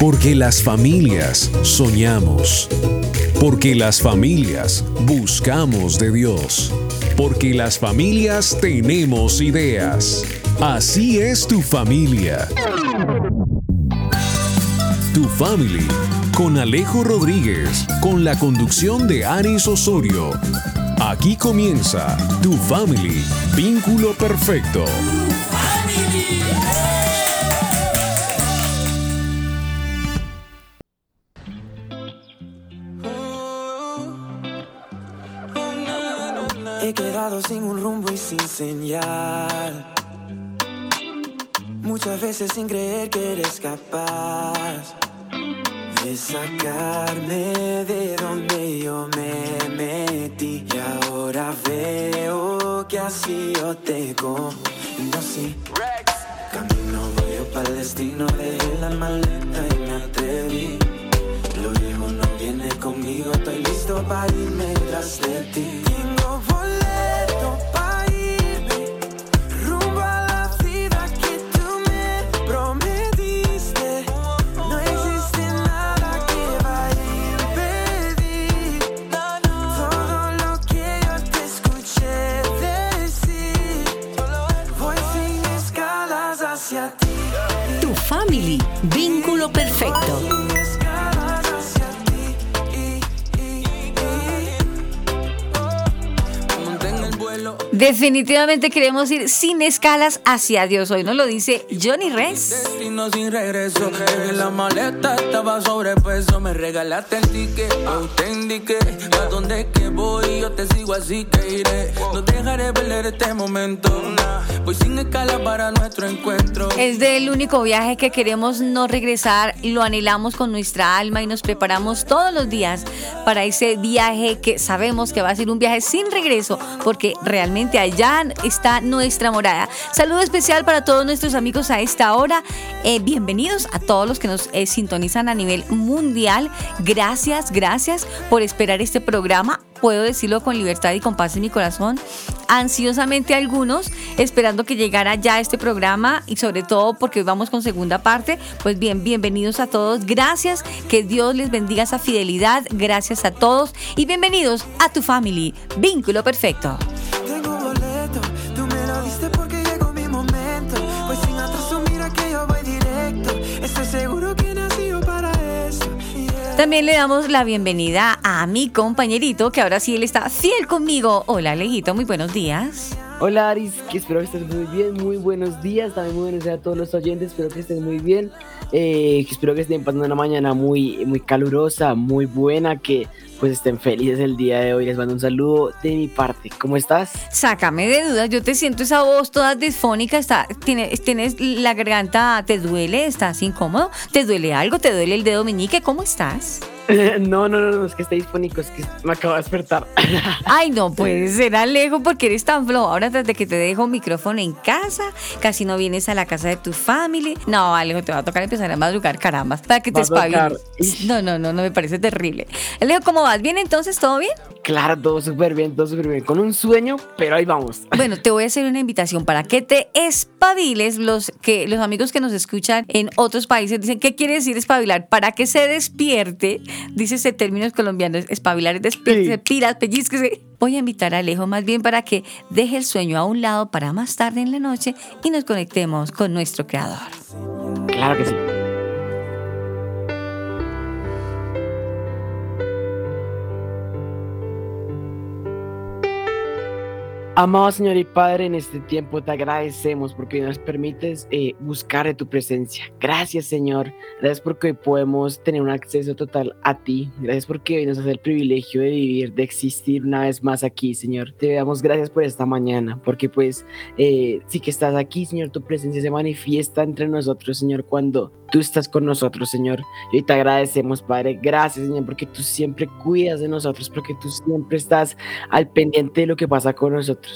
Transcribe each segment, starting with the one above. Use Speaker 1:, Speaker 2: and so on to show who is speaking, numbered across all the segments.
Speaker 1: Porque las familias soñamos. Porque las familias buscamos de Dios. Porque las familias tenemos ideas. Así es tu familia. Tu Family con Alejo Rodríguez, con la conducción de Aris Osorio. Aquí comienza Tu Family, vínculo perfecto.
Speaker 2: Sin un rumbo y sin señal. Muchas veces sin creer que eres capaz de sacarme de donde yo me metí. Y ahora veo que así yo te conocí. Camino voy yo para el destino, dejé la maleta y me atreví. Lo viejo no viene conmigo, estoy listo para irme tras de ti. Tengo boleto para irme rumbo a la vida que tú me prometiste. No existe nada que vaya a impedir todo lo que yo te escuché decir. Voy sin escalas hacia ti.
Speaker 3: Tu family, vínculo perfecto. Definitivamente queremos ir sin escalas hacia Dios. Hoy nos lo dice Johnny Res.
Speaker 2: Destino sin regreso. En la maleta estaba sobrepeso. Me regalaste el ticket. Hoy te indiqué a dónde que voy. Yo te sigo así que iré. No dejaré perder este momento. Voy sin escala para nuestro encuentro.
Speaker 3: Es del único viaje que queremos no regresar, lo anhelamos con nuestra alma y nos preparamos todos los días para ese viaje que sabemos que va a ser un viaje sin regreso, porque realmente allá está nuestra morada. Saludo especial para todos nuestros amigos a esta hora. Eh, bienvenidos a todos los que nos eh, sintonizan a nivel mundial. Gracias, gracias por esperar este programa. Puedo decirlo con libertad y con paz en mi corazón. Ansiosamente algunos esperando que llegara ya este programa y sobre todo porque hoy vamos con segunda parte. Pues bien, bienvenidos a todos. Gracias. Que Dios les bendiga esa fidelidad. Gracias a todos y bienvenidos a tu family. Vínculo perfecto. También le damos la bienvenida a mi compañerito que ahora sí él está fiel conmigo. Hola Alejito, muy buenos días.
Speaker 4: Hola Aris, que espero que estés muy bien, muy buenos días, también muy buenos días a todos los oyentes, espero que estén muy bien, eh, espero que estén pasando una mañana muy, muy calurosa, muy buena, que pues estén felices el día de hoy, les mando un saludo de mi parte, ¿cómo estás?
Speaker 3: Sácame de dudas, yo te siento esa voz toda disfónica, está, tienes, tienes la garganta, ¿te duele? ¿Estás incómodo? ¿Te duele algo? ¿Te duele el dedo meñique? ¿Cómo estás?
Speaker 4: no, no, no, no, es que esté dispónico, es que me acabo de despertar.
Speaker 3: Ay, no puede ser Alejo porque eres tan flojo. Ahora desde que te dejo micrófono en casa, casi no vienes a la casa de tu family. No, Alejo, te va a tocar empezar a madrugar, caramba, para que te espabiles. No, no, no, no me parece terrible. Alejo, ¿cómo vas? ¿Bien entonces? ¿Todo bien?
Speaker 4: claro, todo súper bien, todo súper bien, con un sueño, pero ahí vamos.
Speaker 3: Bueno, te voy a hacer una invitación para que te espabiles. Los, que, los amigos que nos escuchan en otros países dicen, ¿qué quiere decir espabilar? Para que se despierte, dice ese términos colombianos, espabilar es
Speaker 4: Sí.
Speaker 3: pilas, pellizques. Voy a invitar a Alejo más bien para que deje el sueño a un lado para más tarde en la noche y nos conectemos con nuestro creador.
Speaker 4: Claro que sí. Amado Señor y Padre, en este tiempo te agradecemos porque nos permites eh, buscar de tu presencia. Gracias Señor, gracias porque hoy podemos tener un acceso total a ti. Gracias porque hoy nos hace el privilegio de vivir, de existir una vez más aquí, Señor. Te damos gracias por esta mañana, porque pues eh, sí que estás aquí, Señor, tu presencia se manifiesta entre nosotros, Señor, cuando tú estás con nosotros, Señor. Y hoy te agradecemos, Padre. Gracias, Señor, porque tú siempre cuidas de nosotros, porque tú siempre estás al pendiente de lo que pasa con nosotros.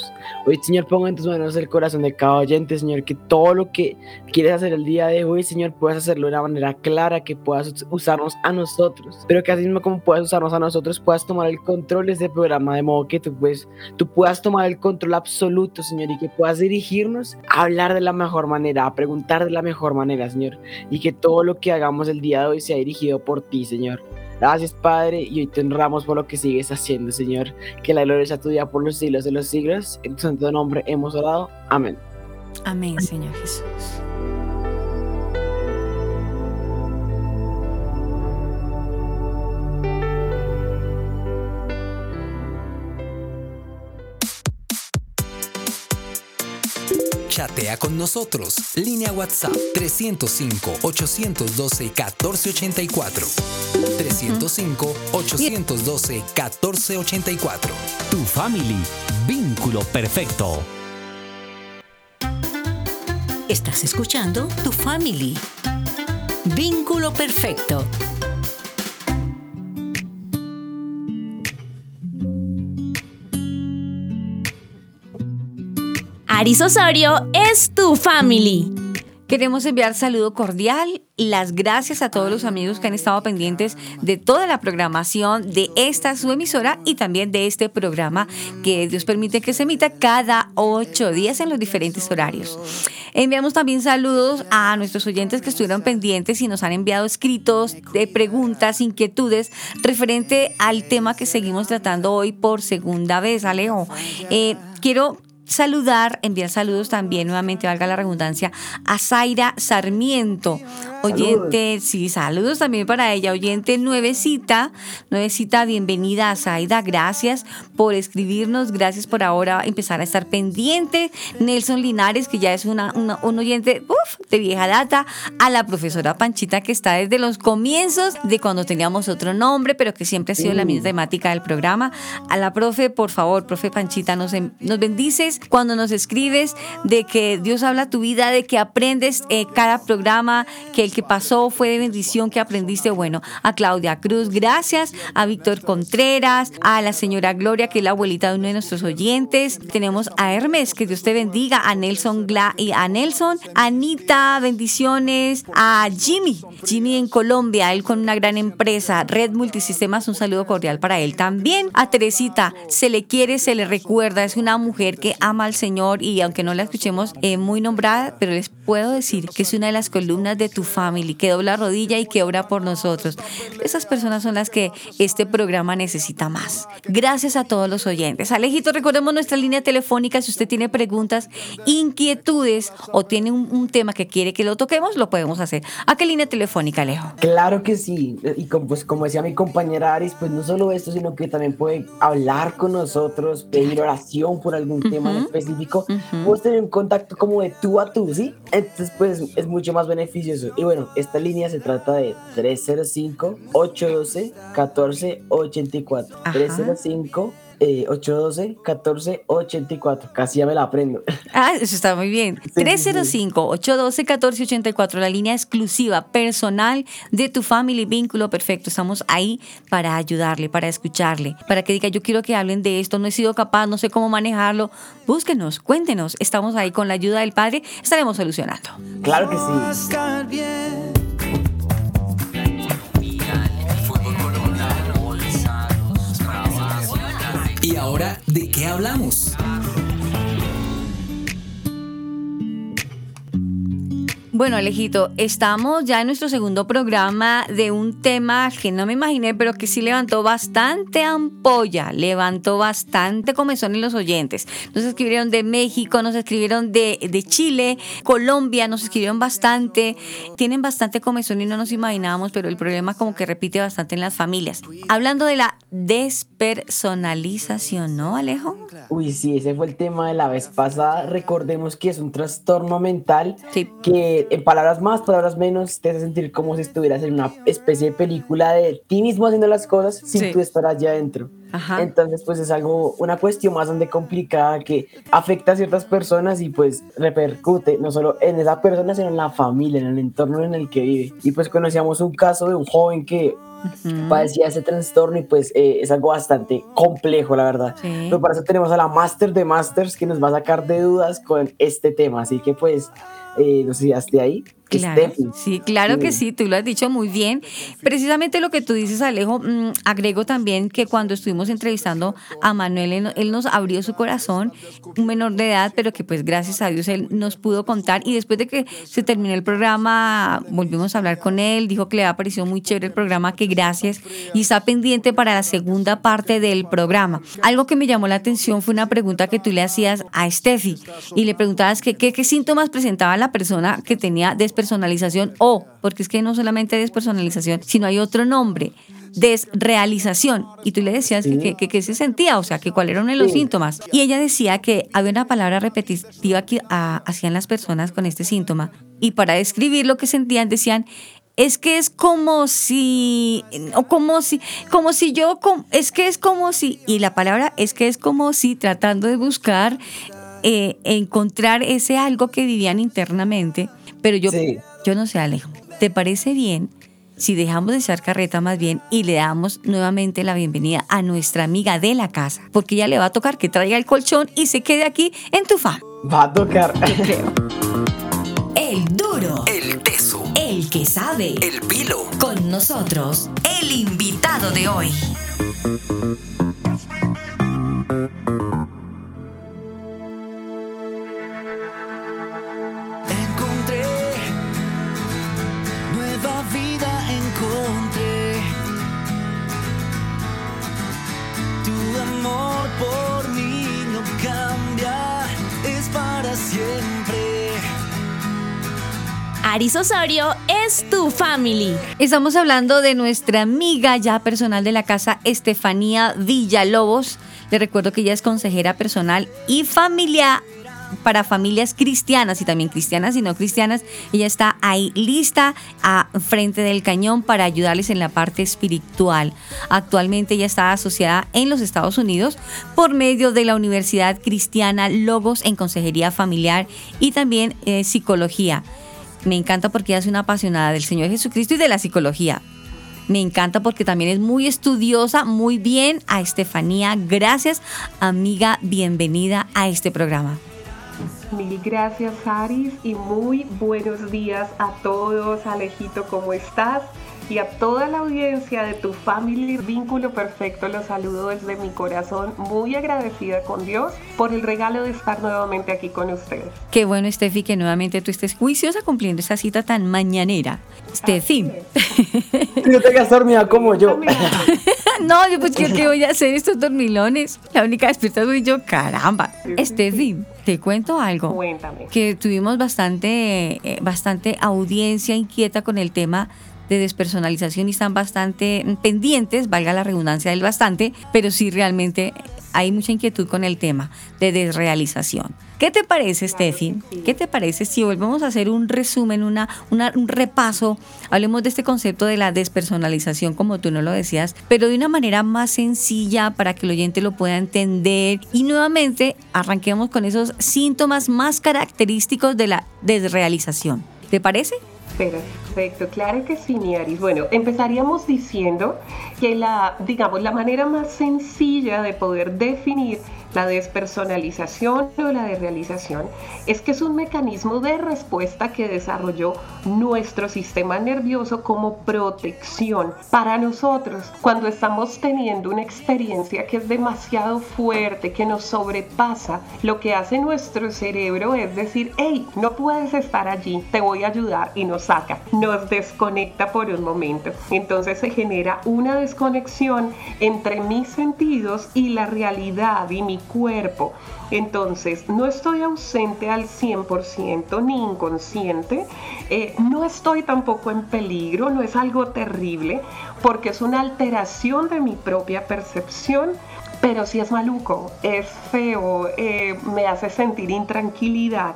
Speaker 4: Hoy, Señor, pongo en tus manos el corazón de cada oyente, Señor, que todo lo que quieres hacer el día de hoy, Señor, puedas hacerlo de una manera clara, que puedas us- usarnos a nosotros, pero que así mismo como puedas usarnos a nosotros, puedas tomar el control de este programa, de modo que tú, tú puedas tomar el control absoluto, Señor, y que puedas dirigirnos a hablar de la mejor manera, a preguntar de la mejor manera, Señor, y que todo lo que hagamos el día de hoy sea dirigido por ti, Señor. Gracias, Padre, y hoy te honramos por lo que sigues haciendo, Señor. Que la gloria sea tuya por los siglos de los siglos. En tu santo nombre hemos orado. Amén.
Speaker 3: Amén, Señor Jesús.
Speaker 5: Chatea con nosotros. Línea WhatsApp 305-812-1484. 305-812-1484.
Speaker 6: Tu family. Vínculo perfecto.
Speaker 7: Estás escuchando Tu Family. Vínculo perfecto.
Speaker 8: Aris Osorio es tu family.
Speaker 3: Queremos enviar saludo cordial y las gracias a todos los amigos que han estado pendientes de toda la programación de esta su emisora y también de este programa que Dios permite que se emita cada ocho días en los diferentes horarios. Enviamos también saludos a nuestros oyentes que estuvieron pendientes y nos han enviado escritos de preguntas, inquietudes referente al tema que seguimos tratando hoy por segunda vez, Alejo. Eh, quiero saludar, enviar saludos también, nuevamente valga la redundancia, a Zaira Sarmiento, oyente, sí, saludos también para ella, oyente nuevecita, nuevecita, bienvenida a Zaida, gracias por escribirnos, gracias por ahora empezar a estar pendiente, Nelson Linares, que ya es una, un oyente de vieja data, a la profesora Panchita, que está desde los comienzos de cuando teníamos otro nombre, pero que siempre ha sido la misma temática del programa, a la profe, por favor, profe Panchita, nos, nos bendices cuando nos escribes de que Dios habla tu vida, de que aprendes eh, cada programa, que el que pasó fue de bendición, que aprendiste. Bueno, a Claudia Cruz, gracias, a Víctor Contreras, a la señora Gloria, que es la abuelita de uno de nuestros oyentes. Tenemos a Hermes, que Dios te bendiga, a Nelson Gla y a Nelson, Anita, bendiciones, a Jimmy, Jimmy en Colombia, él con una gran empresa, Red Multisistemas, un saludo cordial para él también. A Teresita, se le quiere, se le recuerda, es una mujer que ama al Señor y aunque no la escuchemos eh, muy nombrada, pero les puedo decir que es una de las columnas de tu family, que dobla rodilla y que obra por nosotros. Esas personas son las que este programa necesita más. Gracias a todos los oyentes. Alejito, recordemos nuestra línea telefónica. Si usted tiene preguntas, inquietudes o tiene un, tema que quiere que lo toquemos, lo podemos hacer. ¿A qué línea telefónica, Alejo?
Speaker 4: Claro que sí. Y como, pues, como decía mi compañera Aris, pues no solo esto, sino que también puede hablar con nosotros, pedir oración por algún tema específico, uh tener un contacto como de tú a tú, ¿sí? Entonces, pues es mucho más beneficioso. Y bueno, esta línea se trata de 305-812-1484. 305 812-1484. Casi ya me la aprendo.
Speaker 3: Ah, eso está muy bien. 305-812-1484, la línea exclusiva, personal de tu family, vínculo perfecto. Estamos ahí para ayudarle, para escucharle, para que diga, yo quiero que hablen de esto, no he sido capaz, no sé cómo manejarlo. Búsquenos, cuéntenos. Estamos ahí con la ayuda del Padre, estaremos solucionando.
Speaker 4: Claro que sí.
Speaker 5: Ahora de qué hablamos?
Speaker 3: Bueno, Alejito, estamos ya en nuestro segundo programa de un tema que no me imaginé, pero que sí levantó bastante ampolla, levantó bastante comezón en los oyentes. Nos escribieron de México, nos escribieron de, de Chile, Colombia, nos escribieron bastante. Tienen bastante comezón y no nos imaginábamos, pero el problema como que repite bastante en las familias. Hablando de la despersonalización, ¿no, Alejo?
Speaker 4: Uy, sí, ese fue el tema de la vez pasada. Recordemos que es un trastorno mental que en palabras más, palabras menos, te hace sentir como si estuvieras en una especie de película de ti mismo haciendo las cosas sin tú estar allá adentro. Entonces, pues es algo, una cuestión más donde complicada que afecta a ciertas personas y pues repercute no solo en esa persona, sino en la familia, en el entorno en el que vive. Y pues conocíamos un caso de un joven que padecía ese trastorno y pues eh, es algo bastante complejo, la verdad. Pero para eso tenemos a la Master de Masters que nos va a sacar de dudas con este tema. Así que pues, eh, no sé si hasta ahí.
Speaker 3: Claro, sí, claro que
Speaker 4: Sí.
Speaker 3: tú lo has dicho muy bien. Precisamente lo que tú dices, Alejo, mm, agrego también que cuando estuvimos entrevistando a Manuel, él, nos abrió su corazón, un menor de edad, pero que pues gracias a Dios él nos pudo contar. Y después de que se terminó el programa, volvimos a hablar con él, dijo que le ha parecido muy chévere el programa, que gracias, y está pendiente para la segunda parte del programa. Algo que me llamó la atención fue una pregunta que tú le hacías a Steffi y le preguntabas que, qué síntomas presentaba la persona que tenía despersonalización o, porque es que no solamente despersonalización, sino hay otro nombre, desrealización. Y tú le decías que- que, que- que se sentía, o sea, que cuál era uno de los
Speaker 4: Sí.
Speaker 3: síntomas. Y ella decía que había una palabra repetitiva que ah, hacían las personas con este síntoma. Y para describir lo que sentían, decían, es que es como si, o como si, como si yo, com- es que es como si, y la palabra es que es como si tratando de buscar, eh, encontrar ese algo que vivían internamente, pero yo,
Speaker 4: Sí.
Speaker 3: yo no sé, Alejo, ¿te parece bien si dejamos de echar carreta más bien y le damos nuevamente la bienvenida a nuestra amiga de la casa? Porque ya le va a tocar que traiga el colchón y se quede aquí en tu fam.
Speaker 4: Va a tocar.
Speaker 7: El duro.
Speaker 5: El teso.
Speaker 7: El que sabe.
Speaker 5: El pilo.
Speaker 7: Con nosotros, el invitado de hoy.
Speaker 8: Aris Osorio es tu family.
Speaker 3: Estamos hablando de nuestra amiga ya personal de la casa, Estefanía Villalobos. Le recuerdo que ella es consejera personal y familia para familias cristianas y también cristianas y no cristianas. Ella está ahí lista a frente del cañón para ayudarles en la parte espiritual. Actualmente ella está asociada en los Estados Unidos por medio de la Universidad Cristiana Logos en consejería familiar y también eh, psicología. Me encanta porque ella es una apasionada del Señor Jesucristo y de la psicología. Me encanta porque también es muy estudiosa, muy bien a Estefanía. Gracias, amiga, bienvenida a este programa.
Speaker 9: Mil gracias, Aris, y muy buenos días a todos. Alejito, ¿cómo estás? Y a toda la audiencia de tu family Vínculo Perfecto, los saludo desde mi corazón, muy agradecida con Dios por el regalo de estar nuevamente aquí con ustedes.
Speaker 3: Qué bueno, Steffi, que nuevamente tú estés juiciosa cumpliendo esa cita tan mañanera. Steffi.
Speaker 4: No te quedas dormida como yo.
Speaker 3: no, yo pues ¿qué, qué voy a hacer estos dormilones? La única despierta soy yo, caramba. Steffi, te cuento algo.
Speaker 9: Cuéntame.
Speaker 3: Que tuvimos bastante, eh, bastante audiencia inquieta con el tema de despersonalización y están bastante pendientes, valga la redundancia del bastante, pero sí realmente hay mucha inquietud con el tema de desrealización. ¿Qué te parece, Steffi? ¿Qué te parece si volvemos a hacer un resumen, una, una- un repaso? Hablemos de este concepto de la despersonalización, como tú no lo decías, pero de una manera más sencilla para que el oyente lo pueda entender. Y nuevamente arranquemos con esos síntomas más característicos de la desrealización. ¿Te parece?
Speaker 9: Perfecto, claro que sí, Niaris. Bueno, empezaríamos diciendo que la, digamos, la manera más sencilla de poder definir la despersonalización o la desrealización es que es un mecanismo de respuesta que desarrolló nuestro sistema nervioso como protección para nosotros cuando estamos teniendo una experiencia que es demasiado fuerte, que nos sobrepasa. Lo que hace nuestro cerebro es decir, hey, no puedes estar allí, te voy a ayudar y nos saca, nos desconecta por un momento. Entonces se genera una desconexión entre mis sentidos y la realidad y mi cuerpo. Entonces, no estoy ausente al 100% ni inconsciente, eh, no estoy tampoco en peligro, no es algo terrible, porque es una alteración de mi propia percepción, pero sí es maluco, es feo, eh, me hace sentir intranquilidad.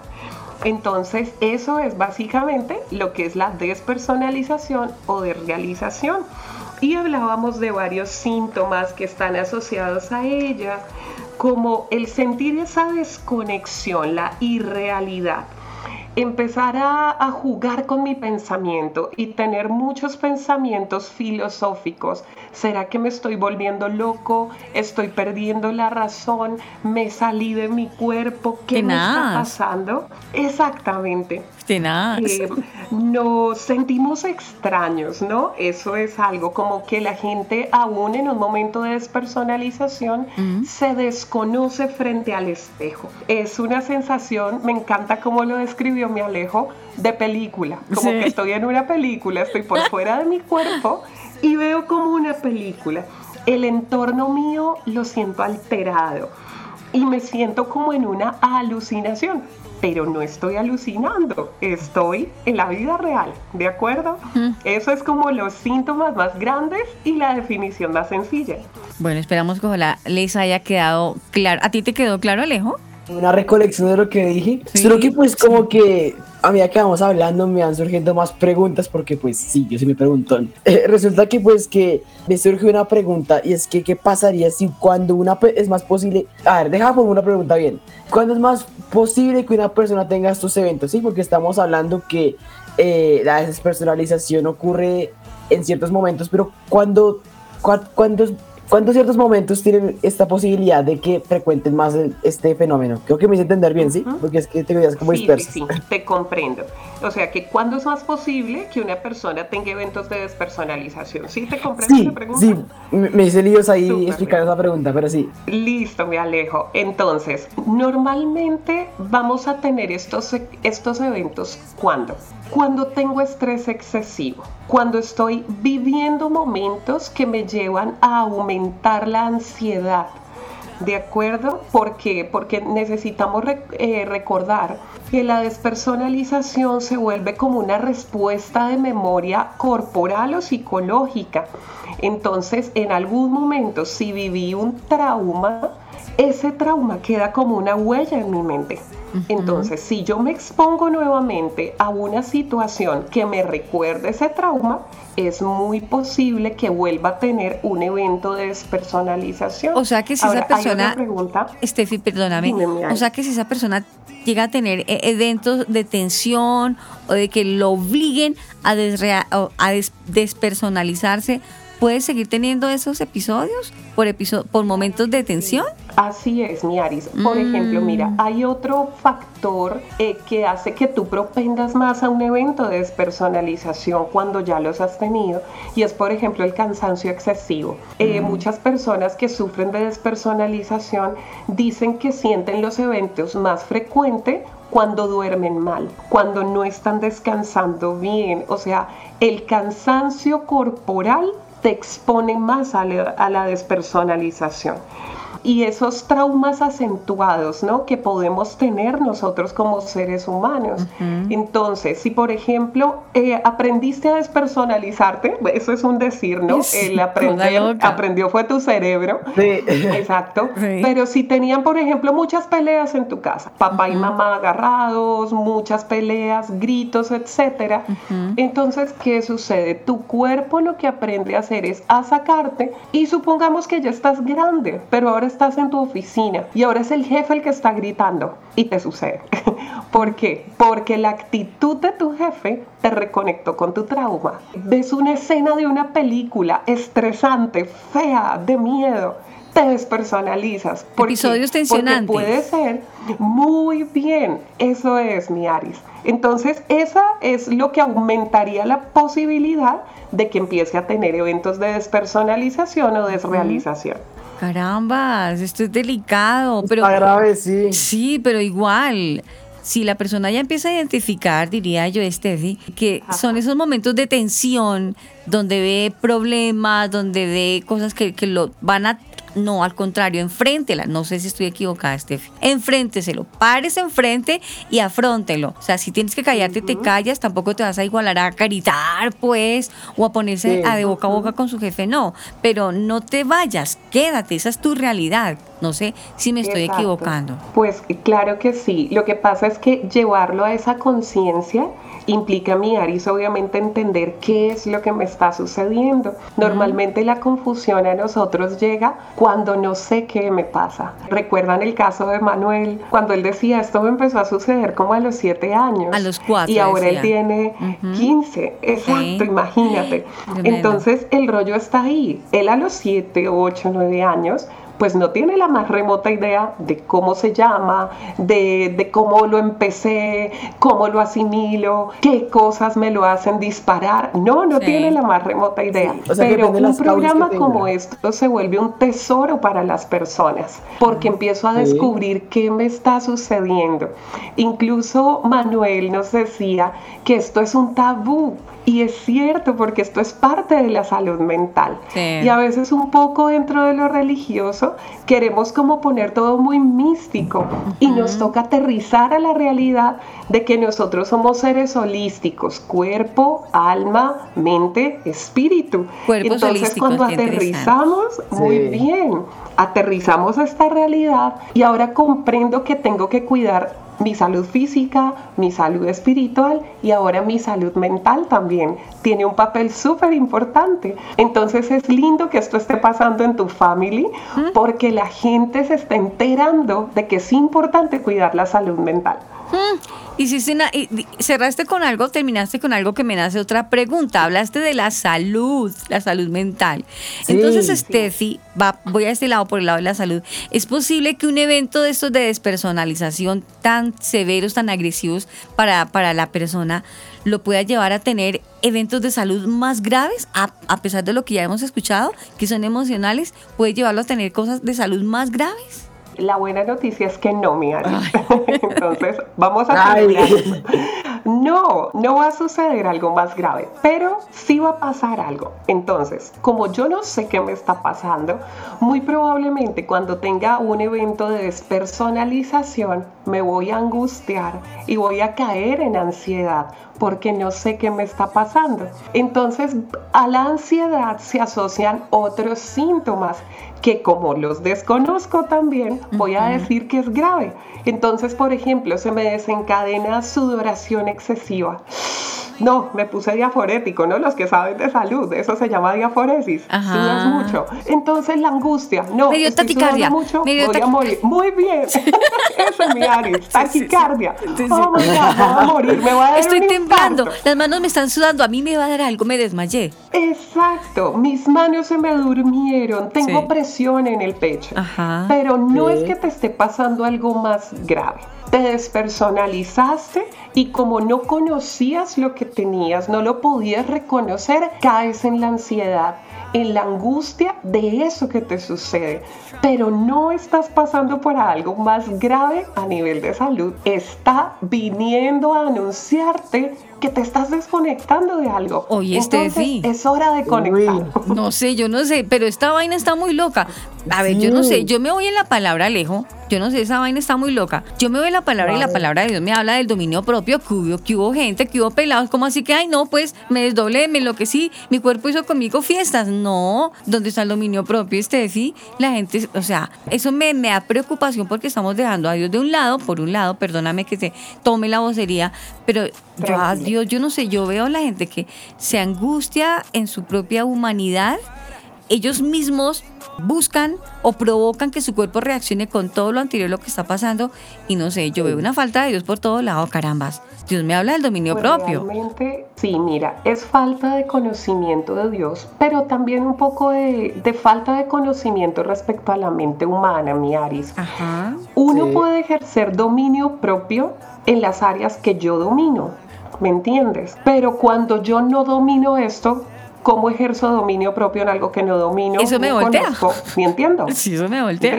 Speaker 9: Entonces, eso es básicamente lo que es la despersonalización o desrealización. Y hablábamos de varios síntomas que están asociados a ella, como el sentir esa desconexión, la irrealidad. Empezar a, a, jugar con mi pensamiento y tener muchos pensamientos filosóficos. ¿Será que me estoy volviendo loco? ¿Estoy perdiendo la razón? ¿Me salí de mi cuerpo? ¿Qué me está pasando? Exactamente.
Speaker 3: Eh,
Speaker 9: nos sentimos extraños, ¿no? Eso es algo como que la gente aún en un momento de despersonalización se desconoce frente al espejo. Es una sensación, me encanta cómo lo describió mi Alejo, de película. Como que estoy en una película, estoy por fuera de mi cuerpo y veo como una película. El entorno mío lo siento alterado y me siento como en una alucinación pero no estoy alucinando, estoy en la vida real, ¿de acuerdo? Eso es como los síntomas más grandes y la definición más sencilla.
Speaker 3: Bueno, esperamos que la les haya quedado claro. ¿A ti te quedó claro, Alejo?
Speaker 4: Una recolección de lo que dije. Creo que pues como que a medida que vamos hablando me van surgiendo más preguntas porque pues sí, yo sí me pregunto. Eh, resulta que pues que me surge una pregunta y es que qué pasaría si cuando una es más posible, a ver, déjame poner una pregunta bien. ¿Cuándo es más posible que una persona tenga estos eventos? Sí, porque estamos hablando que eh, la despersonalización ocurre en ciertos momentos, pero cuando, cuando ¿Cuántos ciertos momentos tienen esta posibilidad de que frecuenten más este fenómeno? Creo que me hice entender bien, ¿sí? Porque es que te veías como
Speaker 9: sí, Sí, sí, te comprendo. O sea, que ¿cuándo es más posible que una persona tenga eventos de despersonalización? ¿Sí te comprendo
Speaker 4: sí,
Speaker 9: pregunta?
Speaker 4: Sí, me hice líos ahí explicando esa pregunta, pero sí.
Speaker 9: Listo, me alejo. Entonces, normalmente vamos a tener estos, estos eventos ¿cuándo? Cuando tengo estrés excesivo, cuando estoy viviendo momentos que me llevan a aumentar la ansiedad, ¿de acuerdo? Porque necesitamos eh, recordar que la despersonalización se vuelve como una respuesta de memoria corporal o psicológica. Entonces, en algún momento, si viví un trauma, ese trauma queda como una huella en mi mente. Entonces, si yo me expongo nuevamente a una situación que me recuerde ese trauma, es muy posible que vuelva a tener un evento de despersonalización.
Speaker 3: O sea que si esa persona, Steffi, perdóname, o sea que si esa persona llega a tener e-, eventos de tensión o de que lo obliguen a, a despersonalizarse, ¿puede seguir teniendo esos episodios por, por momentos de tensión?
Speaker 9: Así es, mi Aris. Por mm. ejemplo, mira, hay otro factor eh, que hace que tú propendas más a un evento de despersonalización cuando ya los has tenido y es, por ejemplo, el cansancio excesivo. Eh, mm. Muchas personas que sufren de despersonalización dicen que sienten los eventos más frecuentes cuando duermen mal, cuando no están descansando bien. O sea, el cansancio corporal te expone más a la despersonalización y esos traumas acentuados ¿no? que podemos tener nosotros como seres humanos. Entonces, si por ejemplo eh, aprendiste a despersonalizarte, eso es un decir, ¿no? El aprender, aprendió fue tu cerebro. Sí. Exacto. Pero si tenían, por ejemplo, muchas peleas en tu casa, papá y mamá agarrados, muchas peleas, gritos, etcétera, entonces, ¿qué sucede? Tu cuerpo lo que aprende a hacer es a sacarte y supongamos que ya estás grande, pero ahora estás en tu oficina y ahora es el jefe el que está gritando y te sucede. ¿Por qué? Porque la actitud de tu jefe te reconectó con tu trauma. Ves una escena de una película estresante, fea, de miedo te despersonalizas.
Speaker 3: Porque, Episodios tensionantes.
Speaker 9: Porque puede ser muy bien. Eso es, mi Aris. Entonces, esa es lo que aumentaría la posibilidad de que empiece a tener eventos de despersonalización o desrealización.
Speaker 3: Caramba, esto es delicado. Pero,
Speaker 4: Está grave, sí.
Speaker 3: Sí, pero igual. Si la persona ya empieza a identificar, diría yo, Steffi, que son esos momentos de tensión donde ve problemas, donde ve cosas que, que lo van a no, al contrario, enfréntela. No sé si estoy equivocada, Steffi. Enfrénteselo, párese enfrente y afróntelo. O sea, si tienes que callarte, te callas, tampoco te vas a igualar a caritar, pues, o a ponerse a de boca a boca con su jefe, no. Pero no te vayas, quédate, esa es tu realidad. No sé si me estoy
Speaker 9: Exacto.
Speaker 3: equivocando.
Speaker 9: Pues claro que sí. Lo que pasa es que llevarlo a esa conciencia implica mi Aris obviamente entender qué es lo que me está sucediendo. Normalmente la confusión a nosotros llega cuando no sé qué me pasa. ¿Recuerdan el caso de Manuel? Cuando él decía, esto me empezó a suceder como a los siete años.
Speaker 3: A los cuatro,
Speaker 9: Y ahora
Speaker 3: decía.
Speaker 9: él tiene
Speaker 3: Ujú.
Speaker 9: 15. Exacto,
Speaker 3: Sí.
Speaker 9: imagínate. Entonces el rollo está ahí. Él a los 7, 8, 9 años, pues no tiene la más remota idea de cómo se llama, de, de cómo lo empecé, cómo lo asimilo, qué cosas me lo hacen disparar. No, no
Speaker 3: Sí.
Speaker 9: tiene la más remota idea.
Speaker 4: O sea, que
Speaker 9: Pero un programa como esto se vuelve un tesoro para las personas, porque empiezo a
Speaker 4: Sí.
Speaker 9: descubrir qué me está sucediendo. Incluso Manuel nos decía que esto es un tabú. Y es cierto, porque esto es parte de la salud mental.
Speaker 3: Sí.
Speaker 9: Y a veces un poco dentro de lo religioso queremos como poner todo muy místico y nos toca aterrizar a la realidad de que nosotros somos seres holísticos, cuerpo, alma, mente, espíritu.
Speaker 3: Cuerpos
Speaker 9: Entonces cuando aterrizamos, muy
Speaker 4: Sí.
Speaker 9: bien, aterrizamos a esta realidad y ahora comprendo que tengo que cuidar mi salud física, mi salud espiritual y ahora mi salud mental también tiene un papel súper importante. Entonces es lindo que esto esté pasando en tu family porque la gente se está enterando de que es importante cuidar la salud mental.
Speaker 3: Hiciste una- y- y cerraste con algo, terminaste con algo que me nace otra pregunta. Hablaste de la salud, la salud mental.
Speaker 4: Sí.
Speaker 3: Entonces, Steffi, va, voy a este lado por el lado de la salud. ¿Es posible que un evento de estos de despersonalización tan severos, tan agresivos para, para la persona, lo pueda llevar a tener eventos de salud más graves, a, a pesar de lo que ya hemos escuchado, que son emocionales, puede llevarlo a tener cosas de salud más graves?
Speaker 9: La buena noticia es que no, mi Ari. Entonces, vamos a eso. No, no va a suceder algo más grave, pero sí va a pasar algo. Entonces, como yo no sé qué me está pasando, muy probablemente cuando tenga un evento de despersonalización, me voy a angustiar y voy a caer en ansiedad porque no sé qué me está pasando. Entonces, a la ansiedad se asocian otros síntomas que como los desconozco también, voy a decir que es grave. Entonces, por ejemplo, se me desencadena sudoración excesiva. No, me puse diaforético, ¿no? Los que saben de salud, eso se llama diaforesis.
Speaker 3: Ajá.
Speaker 9: Sudas mucho. Entonces la angustia, no,
Speaker 3: Me dio
Speaker 9: estoy sudando mucho,
Speaker 3: me dio
Speaker 9: voy a morir. Muy bien. Eso es mi Aries, taquicardia. Oh my God, me voy a morir, me voy a dar
Speaker 3: Estoy
Speaker 9: un
Speaker 3: temblando,
Speaker 9: infarto.
Speaker 3: las manos me están sudando, a mí me va a dar algo, me desmayé.
Speaker 9: Exacto, mis manos se me durmieron, tengo
Speaker 3: Sí.
Speaker 9: presión en el pecho,
Speaker 3: Ajá.
Speaker 9: pero no
Speaker 4: Sí.
Speaker 9: es que te esté pasando algo más grave. Te despersonalizaste y como no conocías lo que tenías, no lo podías reconocer, caes en la ansiedad, en la angustia de eso que te sucede. Pero no estás pasando por algo más grave a nivel de salud. Está viniendo a anunciarte que te estás desconectando de algo.
Speaker 3: Oye,
Speaker 9: Entonces,
Speaker 3: Steffi.
Speaker 9: es hora de conectar.
Speaker 3: No sé, yo no sé, pero esta vaina está muy loca. A ver, yo no sé, yo me voy en la palabra Alejo. Yo no sé, esa vaina está muy loca. Yo me voy en la palabra y la palabra de Dios me habla del dominio propio, que hubo, que hubo gente, que hubo pelados, como así que, ay, no, pues me desdoblé, me enloquecí, mi cuerpo hizo conmigo fiestas. No, ¿dónde está el dominio propio, Steffi? La gente, o sea, eso me, me da preocupación porque estamos dejando a Dios de un lado, por un lado, perdóname que se tome la vocería, pero yo. Dios, yo no sé, yo veo a la gente que se angustia en su propia humanidad ellos mismos buscan o provocan que su cuerpo reaccione con todo lo anterior, lo que está pasando, y no sé, yo veo una falta de Dios por todos lados, carambas. Dios me habla del dominio
Speaker 9: Pues
Speaker 3: propio.
Speaker 9: Realmente, sí, mira, es falta de conocimiento de Dios, pero también un poco de, de falta de conocimiento respecto a la mente humana, mi Aris.
Speaker 3: Ajá.
Speaker 9: Uno
Speaker 4: Sí.
Speaker 9: puede ejercer dominio propio en las áreas que yo domino, ¿me entiendes? Pero cuando yo no domino esto, ¿cómo ejerzo dominio propio en algo que no domino?
Speaker 3: Eso me
Speaker 9: ni
Speaker 3: voltea.
Speaker 9: conozco, ¿Me entiendo?
Speaker 3: Sí, eso me voltea.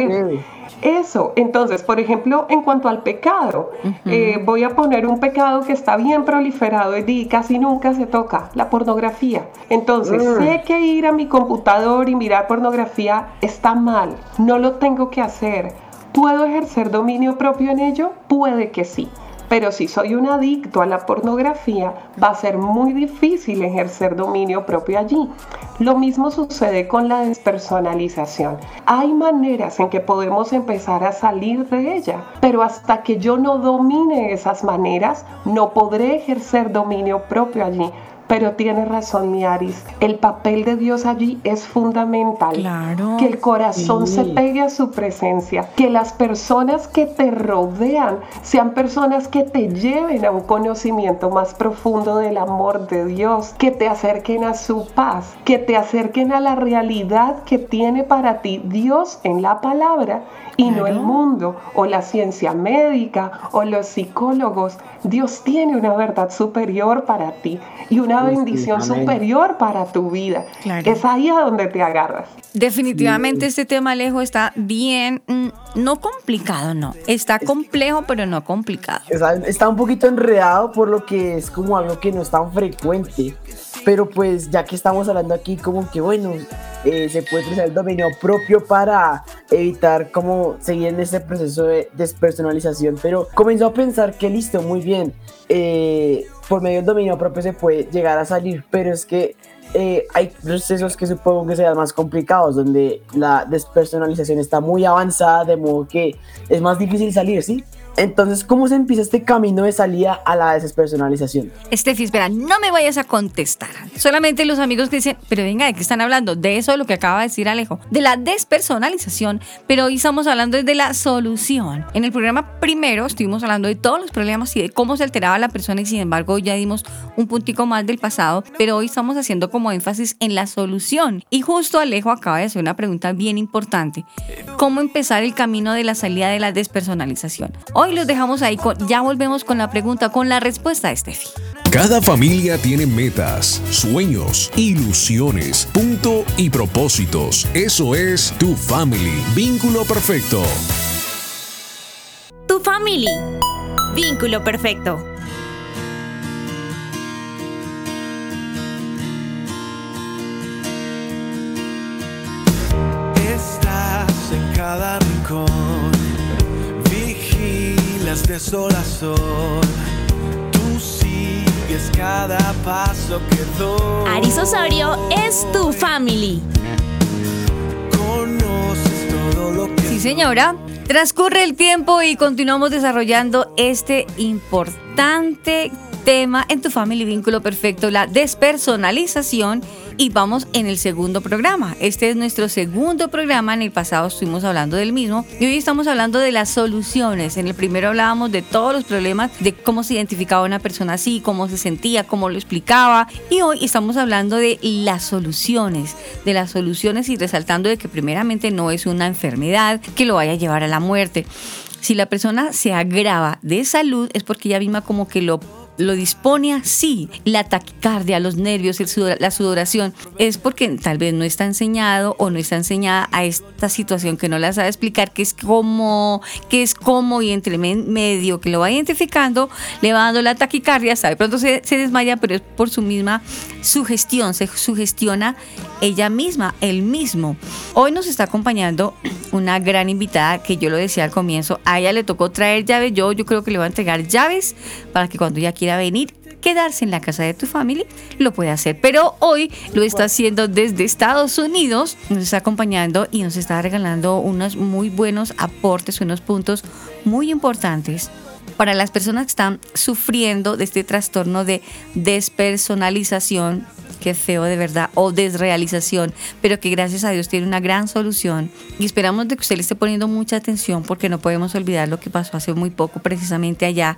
Speaker 9: Eso, entonces, por ejemplo, en cuanto al pecado, eh, voy a poner un pecado que está bien proliferado y casi nunca se toca, la pornografía. Entonces,
Speaker 4: Mm.
Speaker 9: sé que ir a mi computador y mirar pornografía está mal, no lo tengo que hacer. ¿Puedo ejercer dominio propio en ello? Puede que sí. Pero si soy un adicto a la pornografía, va a ser muy difícil ejercer dominio propio allí. Lo mismo sucede con la despersonalización. Hay maneras en que podemos empezar a salir de ella, pero hasta que yo no domine esas maneras, no podré ejercer dominio propio allí. Pero tiene razón, Miaris. El papel de Dios allí es fundamental.
Speaker 3: Claro.
Speaker 9: Que el corazón se pegue a su presencia. Que las personas que te rodean sean personas que te lleven a un conocimiento más profundo del amor de Dios. Que te acerquen a su paz. Que te acerquen a la realidad que tiene para ti Dios en la palabra y no el mundo o la ciencia médica o los psicólogos. Dios tiene una verdad superior para ti y una bendición superior para tu vida. Es ahí a donde te agarras.
Speaker 3: Definitivamente este tema, Alejo, está bien, mm, no complicado, no. Está complejo, pero no complicado.
Speaker 4: Está un poquito enredado por lo que es como algo que no es tan frecuente. Pero pues ya que estamos hablando aquí como que bueno, eh, se puede utilizar el dominio propio para evitar como seguir en este proceso de despersonalización. Pero comenzó a pensar que listo, muy bien, eh, por medio del dominio propio se puede llegar a salir, pero es que eh, hay procesos que supongo que sean más complicados, donde la despersonalización está muy avanzada, de modo que es más difícil salir, ¿sí? Entonces, ¿cómo se empieza este camino de salida a la despersonalización?
Speaker 3: Estefi, espera, no me vayas a contestar. Solamente los amigos que dicen, pero venga, ¿de qué están hablando? De eso, lo que acaba de decir Alejo, de la despersonalización, pero hoy estamos hablando de la solución. En el programa primero estuvimos hablando de todos los problemas y de cómo se alteraba la persona y sin embargo ya dimos un puntico más del pasado, pero hoy estamos haciendo como énfasis en la solución. Y justo Alejo acaba de hacer una pregunta bien importante. ¿Cómo empezar el camino de la salida de la despersonalización? Hoy los dejamos ahí, con, ya volvemos con la pregunta, con la respuesta, Steffi.
Speaker 1: Cada familia tiene metas, sueños, ilusiones, punto y propósitos. Eso es tu family, vínculo perfecto.
Speaker 8: Tu family, vínculo perfecto.
Speaker 2: Estás en cada rincón desolación. Tú sigues cada paso que doy.
Speaker 8: Aris Osorio es tu family.
Speaker 2: Conoces todo lo que.
Speaker 3: Sí, señora. Transcurre el tiempo y continuamos desarrollando este importante tema en tu family vínculo perfecto, la despersonalización y vamos en el segundo programa. Este es nuestro segundo programa. En el pasado estuvimos hablando del mismo y hoy estamos hablando de las soluciones. En el primero hablábamos de todos los problemas, de cómo se identificaba una persona así, cómo se sentía, cómo lo explicaba. Y hoy estamos hablando de las soluciones, de las soluciones y resaltando de que primeramente no es una enfermedad que lo vaya a llevar a la muerte. Si la persona se agrava de salud es porque ella misma como que lo lo dispone así, la taquicardia, los nervios, la sudoración, es porque tal vez no está enseñado o no está enseñada a esta situación que no la sabe explicar, que es como, que es como y entre medio que lo va identificando, le va dando la taquicardia, sabe, pronto se, desmaya, pero es por su misma sugestión, se sugestiona ella misma, él mismo. Hoy nos está acompañando una gran invitada que yo lo decía al comienzo, a ella le tocó traer llaves, yo, yo creo que le voy a entregar llaves para que cuando ella quiera venir, quedarse en la casa de tu familia, lo puede hacer. Pero hoy lo está haciendo desde Estados Unidos, nos está acompañando y nos está regalando unos muy buenos aportes, unos puntos muy importantes para las personas que están sufriendo de este trastorno de despersonalización, que feo de verdad, o desrealización, pero que gracias a Dios tiene una gran solución. Y esperamos de que usted le esté poniendo mucha atención porque no podemos olvidar lo que pasó hace muy poco precisamente allá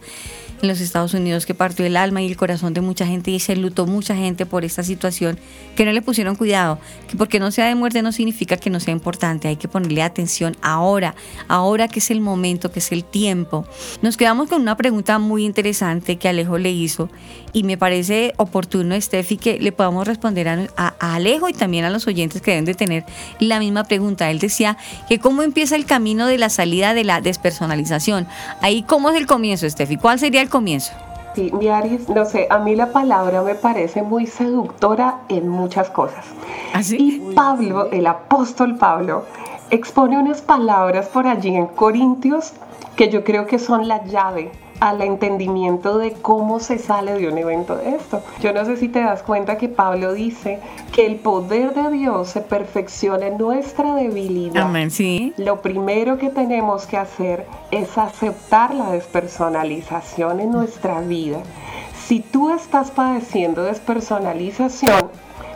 Speaker 3: en los Estados Unidos que partió el alma y el corazón de mucha gente y se lutó mucha gente por esta situación, que no le pusieron cuidado, que porque no sea de muerte no significa que no sea importante, hay que ponerle atención ahora, ahora que es el momento, que es el tiempo. Nos quedamos con una pregunta muy interesante que Alejo le hizo y me parece oportuno, Steffi, que le podamos responder a, a, Alejo y también a los oyentes que deben de tener la misma pregunta. Él decía que cómo empieza el camino de la salida de la despersonalización. Ahí, ¿cómo es el comienzo, Steffi? ¿Cuál sería el comienzo?
Speaker 9: Sí, Miaris, no sé, a mí la palabra me parece muy seductora en muchas cosas.
Speaker 3: ¿Así?
Speaker 9: ¿Ah, y Pablo, el apóstol Pablo, expone unas palabras por allí en Corintios que yo creo que son la llave al entendimiento de cómo se sale de un evento de esto. Yo no sé si te das cuenta que Pablo dice que el poder de Dios se perfecciona en nuestra debilidad.
Speaker 3: Amén, sí.
Speaker 9: Lo primero que tenemos que hacer es aceptar la despersonalización en nuestra vida. Si tú estás padeciendo despersonalización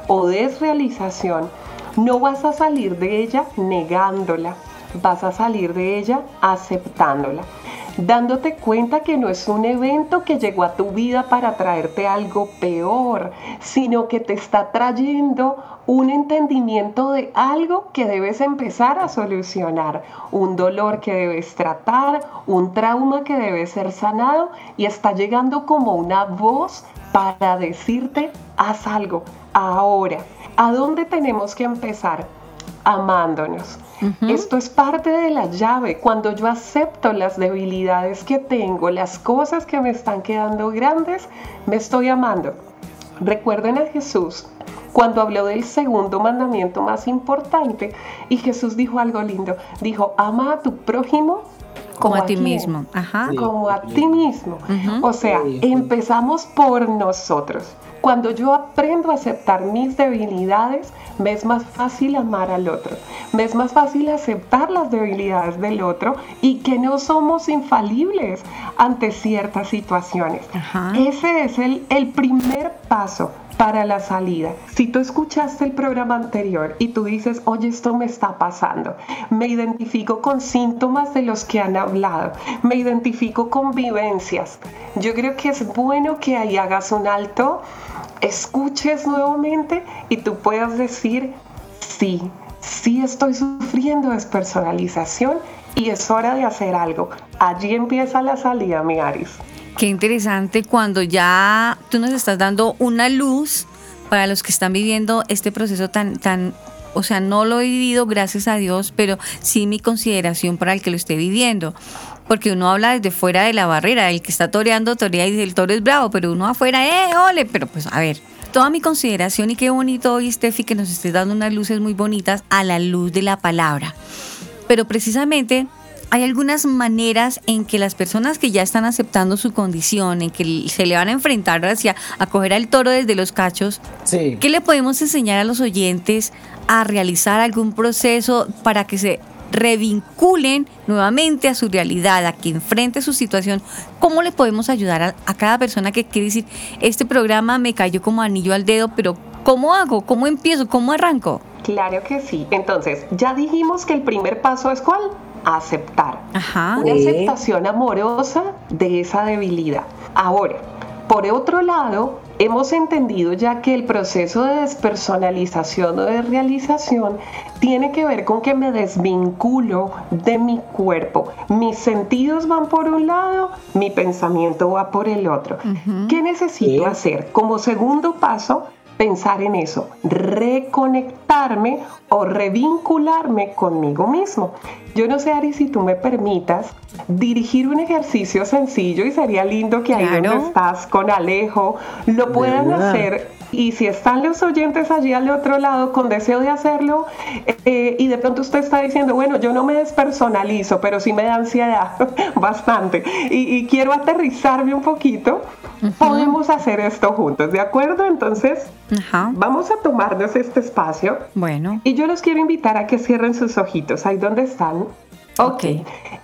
Speaker 9: o desrealización, no vas a salir de ella negándola, vas a salir de ella aceptándola dándote cuenta que no es un evento que llegó a tu vida para traerte algo peor, sino que te está trayendo un entendimiento de algo que debes empezar a solucionar, un dolor que debes tratar, un trauma que debe ser sanado y está llegando como una voz para decirte, haz algo ahora. ¿A dónde tenemos que empezar? Amándonos esto es parte de la llave. Cuando yo acepto las debilidades que tengo, las cosas que me están quedando grandes, me estoy amando. Recuerden a Jesús cuando habló del segundo mandamiento más importante y Jesús dijo algo lindo. Dijo, ama a tu prójimo
Speaker 3: como, a, ti mismo.
Speaker 9: Como a ti mismo. O sea, empezamos por nosotros. Cuando yo aprendo a aceptar mis debilidades, me es más fácil amar al otro, me es más fácil aceptar las debilidades del otro y que no somos infalibles ante ciertas situaciones. Ese es el, el primer paso para la salida. Si tú escuchaste el programa anterior y tú dices, oye, esto me está pasando, me identifico con síntomas de los que han hablado, me identifico con vivencias, yo creo que es bueno que ahí hagas un alto, escuches nuevamente y tú puedas decir, sí, sí estoy sufriendo despersonalización y es hora de hacer algo. Allí empieza la salida, mi Aris.
Speaker 3: Qué interesante cuando ya tú nos estás dando una luz para los que están viviendo este proceso tan, tan, o sea, no lo he vivido, gracias a Dios, pero sí mi consideración para el que lo esté viviendo. Porque uno habla desde fuera de la barrera, el que está toreando, torea y dice el toro es bravo, pero uno afuera, ¡eh, ole! Pero pues a ver, toda mi consideración y qué bonito hoy, Steffi, que nos estés dando unas luces muy bonitas a la luz de la palabra. Pero precisamente hay algunas maneras en que las personas que ya están aceptando su condición, en que se le van a enfrentar hacia a coger al toro desde los cachos, ¿qué le podemos enseñar a los oyentes a realizar algún proceso para que se revinculen nuevamente a su realidad, a que enfrente su situación, ¿cómo le podemos ayudar a, a, cada persona que quiere decir, este programa me cayó como anillo al dedo, pero ¿cómo hago? ¿Cómo empiezo? ¿Cómo arranco?
Speaker 9: Claro que sí. Entonces, ya dijimos que el primer paso es cuál? Aceptar. Una aceptación amorosa de esa debilidad. Ahora, por otro lado, hemos entendido ya que el proceso de despersonalización o de realización tiene que ver con que me desvinculo de mi cuerpo. Mis sentidos van por un lado, mi pensamiento va por el otro. ¿Qué necesito hacer? Como segundo paso, pensar en eso, reconectarme o revincularme conmigo mismo. Yo no sé, Ari, si tú me permitas dirigir un ejercicio sencillo y sería lindo que ahí donde estás con Alejo lo puedan hacer y si están los oyentes allí al otro lado con deseo de hacerlo eh, y de pronto usted está diciendo, bueno, yo no me despersonalizo, pero sí me da ansiedad bastante y, quiero aterrizarme un poquito, podemos hacer esto juntos, ¿de acuerdo? Entonces, vamos a tomarnos este espacio.
Speaker 3: Bueno.
Speaker 9: Y yo los quiero invitar a que cierren sus ojitos, ahí donde están. Ok.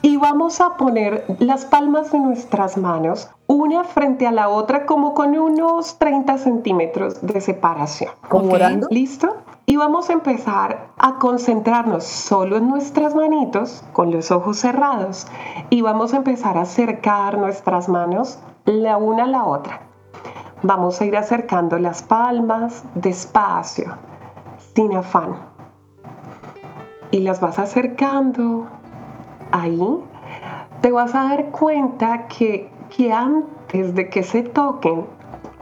Speaker 9: Y vamos a poner las palmas de nuestras manos una frente a la otra como con unos 30 centímetros de separación. ¿Listo? Y vamos a empezar a concentrarnos solo en nuestras manitos con los ojos cerrados y vamos a empezar a acercar nuestras manos la una a la otra. Vamos a ir acercando las palmas despacio, sin afán. Y las vas acercando ahí, te vas a dar cuenta que, que antes de que se toquen,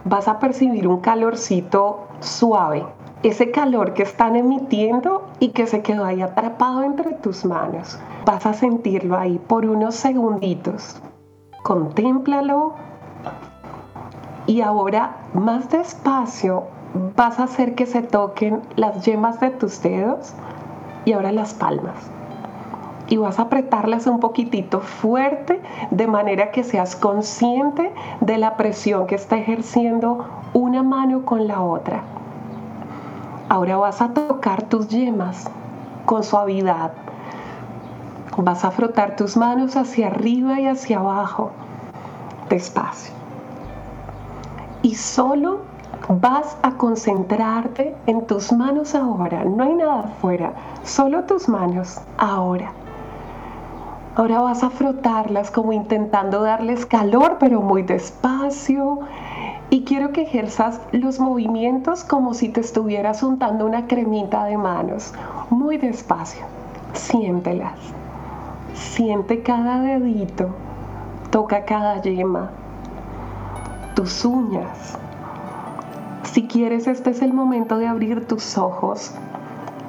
Speaker 9: vas a percibir un calorcito suave. Ese calor que están emitiendo y que se quedó ahí atrapado entre tus manos. Vas a sentirlo ahí por unos segunditos. Contémplalo. Y ahora, más despacio, vas a hacer que se toquen las yemas de tus dedos y ahora las palmas y vas a apretarlas un poquitito fuerte de manera que seas consciente de la presión que está ejerciendo una mano con la otra. Ahora vas a tocar tus yemas con suavidad. Vas a frotar tus manos hacia arriba y hacia abajo, despacio. Y solo vas a concentrarte en tus manos ahora. No hay nada afuera, solo tus manos ahora. Ahora vas a frotarlas como intentando darles calor, pero muy despacio. Y quiero que ejerzas los movimientos como si te estuvieras untando una cremita de manos. Muy despacio. Siéntelas. Siente cada dedito. Toca cada yema. Tus uñas. Si quieres, este es el momento de abrir tus ojos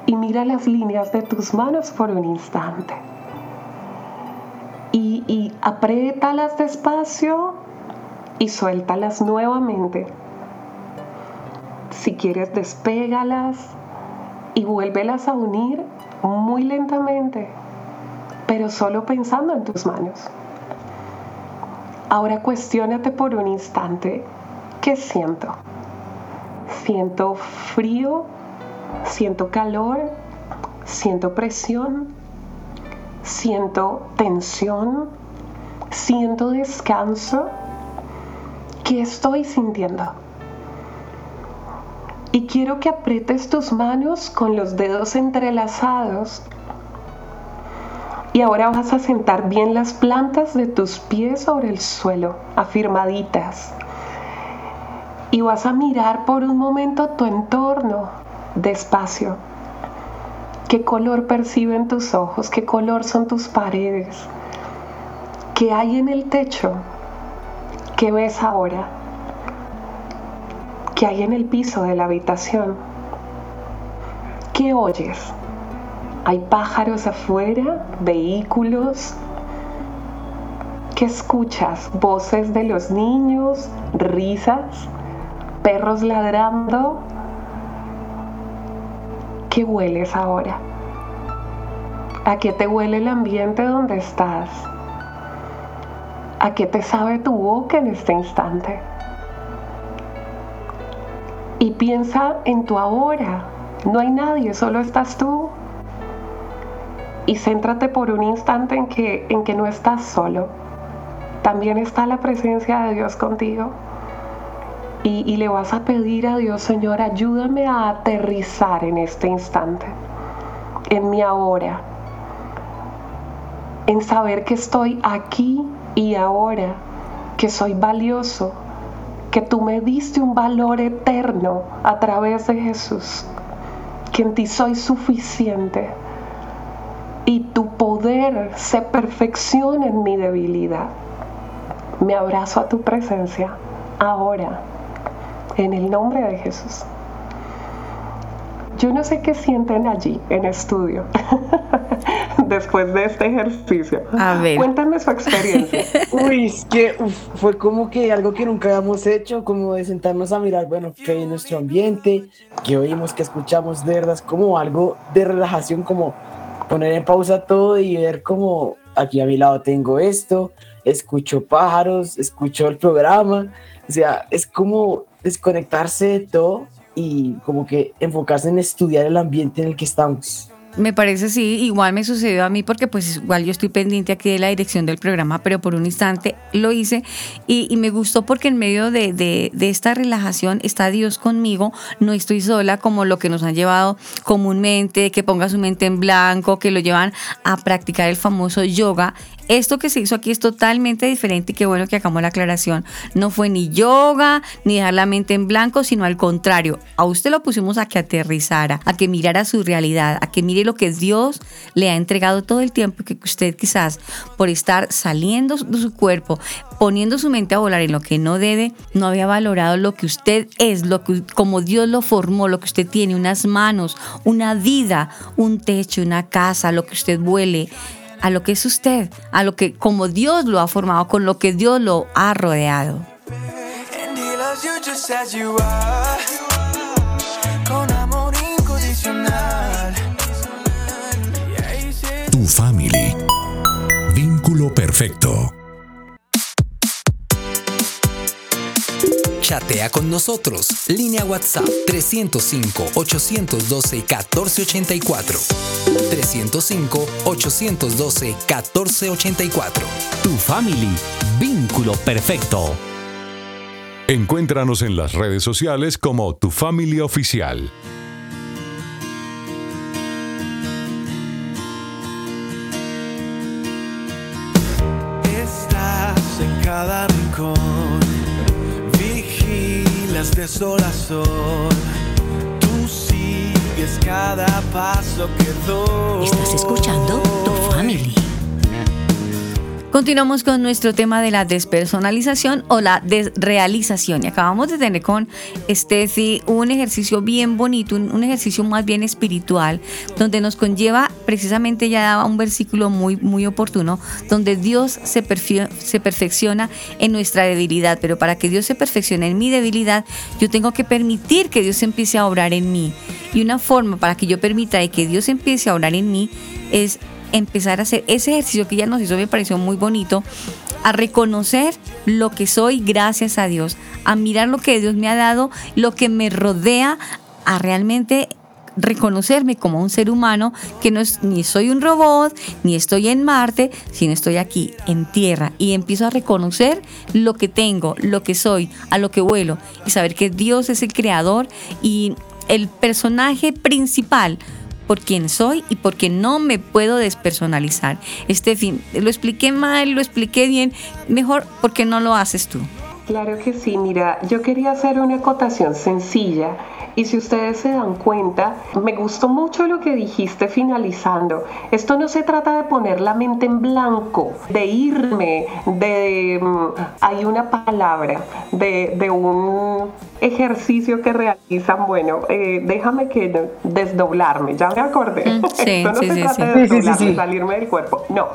Speaker 9: y mira las líneas de tus manos por un instante y, apriétalas despacio y suéltalas nuevamente. Si quieres, despégalas y vuélvelas a unir muy lentamente, pero solo pensando en tus manos. Ahora cuestiónate por un instante, ¿qué siento? ¿Siento frío? ¿Siento calor? ¿Siento presión? Siento tensión, siento descanso. ¿Qué estoy sintiendo? Y quiero que aprietes tus manos con los dedos entrelazados. Y ahora vas a sentar bien las plantas de tus pies sobre el suelo, afirmaditas. Y vas a mirar por un momento tu entorno, despacio ¿Qué color perciben tus ojos? ¿Qué color son tus paredes? ¿Qué hay en el techo? ¿Qué ves ahora? ¿Qué hay en el piso de la habitación? ¿Qué oyes? ¿Hay pájaros afuera? ¿Vehículos? ¿Qué escuchas? ¿Voces de los niños? ¿Risas? ¿Perros ladrando? Qué hueles ahora? ¿A qué te huele el ambiente donde estás? ¿A qué te sabe tu boca en este instante? Y piensa en tu ahora. No hay nadie, solo estás tú. Y céntrate por un instante en que, en que no estás solo. También está la presencia de Dios contigo y, le vas a pedir a Dios, Señor, ayúdame a aterrizar en este instante, en mi ahora, en saber que estoy aquí y ahora, que soy valioso, que tú me diste un valor eterno a través de Jesús, que en ti soy suficiente y tu poder se perfecciona en mi debilidad. Me abrazo a tu presencia ahora en el nombre de Jesús. Yo no sé qué sienten allí en estudio después de este ejercicio.
Speaker 3: A ver.
Speaker 9: Cuéntame su experiencia.
Speaker 4: Uy, es que fue como que algo que nunca habíamos hecho, como de sentarnos a mirar, bueno, qué hay en nuestro ambiente, qué oímos, qué escuchamos, de verdad, es como algo de relajación, como poner en pausa todo y ver como aquí a mi lado tengo esto, escucho pájaros, escucho el programa, o sea, es como desconectarse de todo y como que enfocarse en estudiar el ambiente en el que estamos.
Speaker 3: Me parece sí, igual me sucedió a mí porque pues igual yo estoy pendiente aquí de la dirección del programa, pero por un instante lo hice y, me gustó porque en medio de, de, esta relajación está Dios conmigo, no estoy sola como lo que nos han llevado comúnmente, que ponga su mente en blanco, que lo llevan a practicar el famoso yoga esto que se hizo aquí es totalmente diferente y qué bueno que hagamos la aclaración. No fue ni yoga, ni dejar la mente en blanco, sino al contrario. A usted lo pusimos a que aterrizara, a que mirara su realidad, a que mire lo que Dios le ha entregado todo el tiempo que usted quizás por estar saliendo de su cuerpo, poniendo su mente a volar en lo que no debe, no había valorado lo que usted es, lo que, como Dios lo formó, lo que usted tiene, unas manos, una vida, un techo, una casa, lo que usted huele a lo que es usted, a lo que como Dios lo ha formado, con lo que Dios lo ha rodeado.
Speaker 1: Tu family. Vínculo perfecto.
Speaker 5: Chatea con nosotros. Línea WhatsApp 305-812-1484. 305-812-1484.
Speaker 6: Tu family. Vínculo perfecto.
Speaker 1: Encuéntranos en las redes sociales como Tu Familia Oficial.
Speaker 2: Estás en cada vigilas de sol a sol. Tú sigues cada paso que doy.
Speaker 7: Estás escuchando Tu Family.
Speaker 3: Continuamos con nuestro tema de la despersonalización o la desrealización. Y acabamos de tener con Steffi un ejercicio bien bonito, un, ejercicio más bien espiritual, donde nos conlleva, precisamente ya daba un versículo muy, muy oportuno, donde Dios se, perfio- se perfecciona en nuestra debilidad. Pero para que Dios se perfeccione en mi debilidad, yo tengo que permitir que Dios empiece a obrar en mí. Y una forma para que yo permita de que Dios empiece a obrar en mí es empezar a hacer ese ejercicio que ella nos hizo, me pareció muy bonito, a reconocer lo que soy gracias a Dios, a mirar lo que Dios me ha dado, lo que me rodea, a realmente reconocerme como un ser humano que no es ni soy un robot ni estoy en Marte sino estoy aquí en tierra y empiezo a reconocer lo que tengo lo que soy a lo que vuelo y saber que Dios es el creador y el personaje principal por quien soy y porque no me puedo despersonalizar. Este fin, lo expliqué mal, lo expliqué bien, mejor porque no lo haces tú.
Speaker 9: Claro que sí, mira, yo quería hacer una acotación sencilla y si ustedes se dan cuenta, me gustó mucho lo que dijiste finalizando. Esto no se trata de poner la mente en blanco, de irme, de... mm, hay una palabra, de, de un ejercicio que realizan, bueno, eh, déjame que desdoblarme, ya me acordé.
Speaker 3: Mm, sí,
Speaker 9: Esto no
Speaker 3: sí,
Speaker 9: se
Speaker 3: sí,
Speaker 9: trata
Speaker 3: sí.
Speaker 9: de
Speaker 4: Sí, sí, sí,
Speaker 9: desdoblarme,
Speaker 4: sí.
Speaker 9: salirme del cuerpo, no.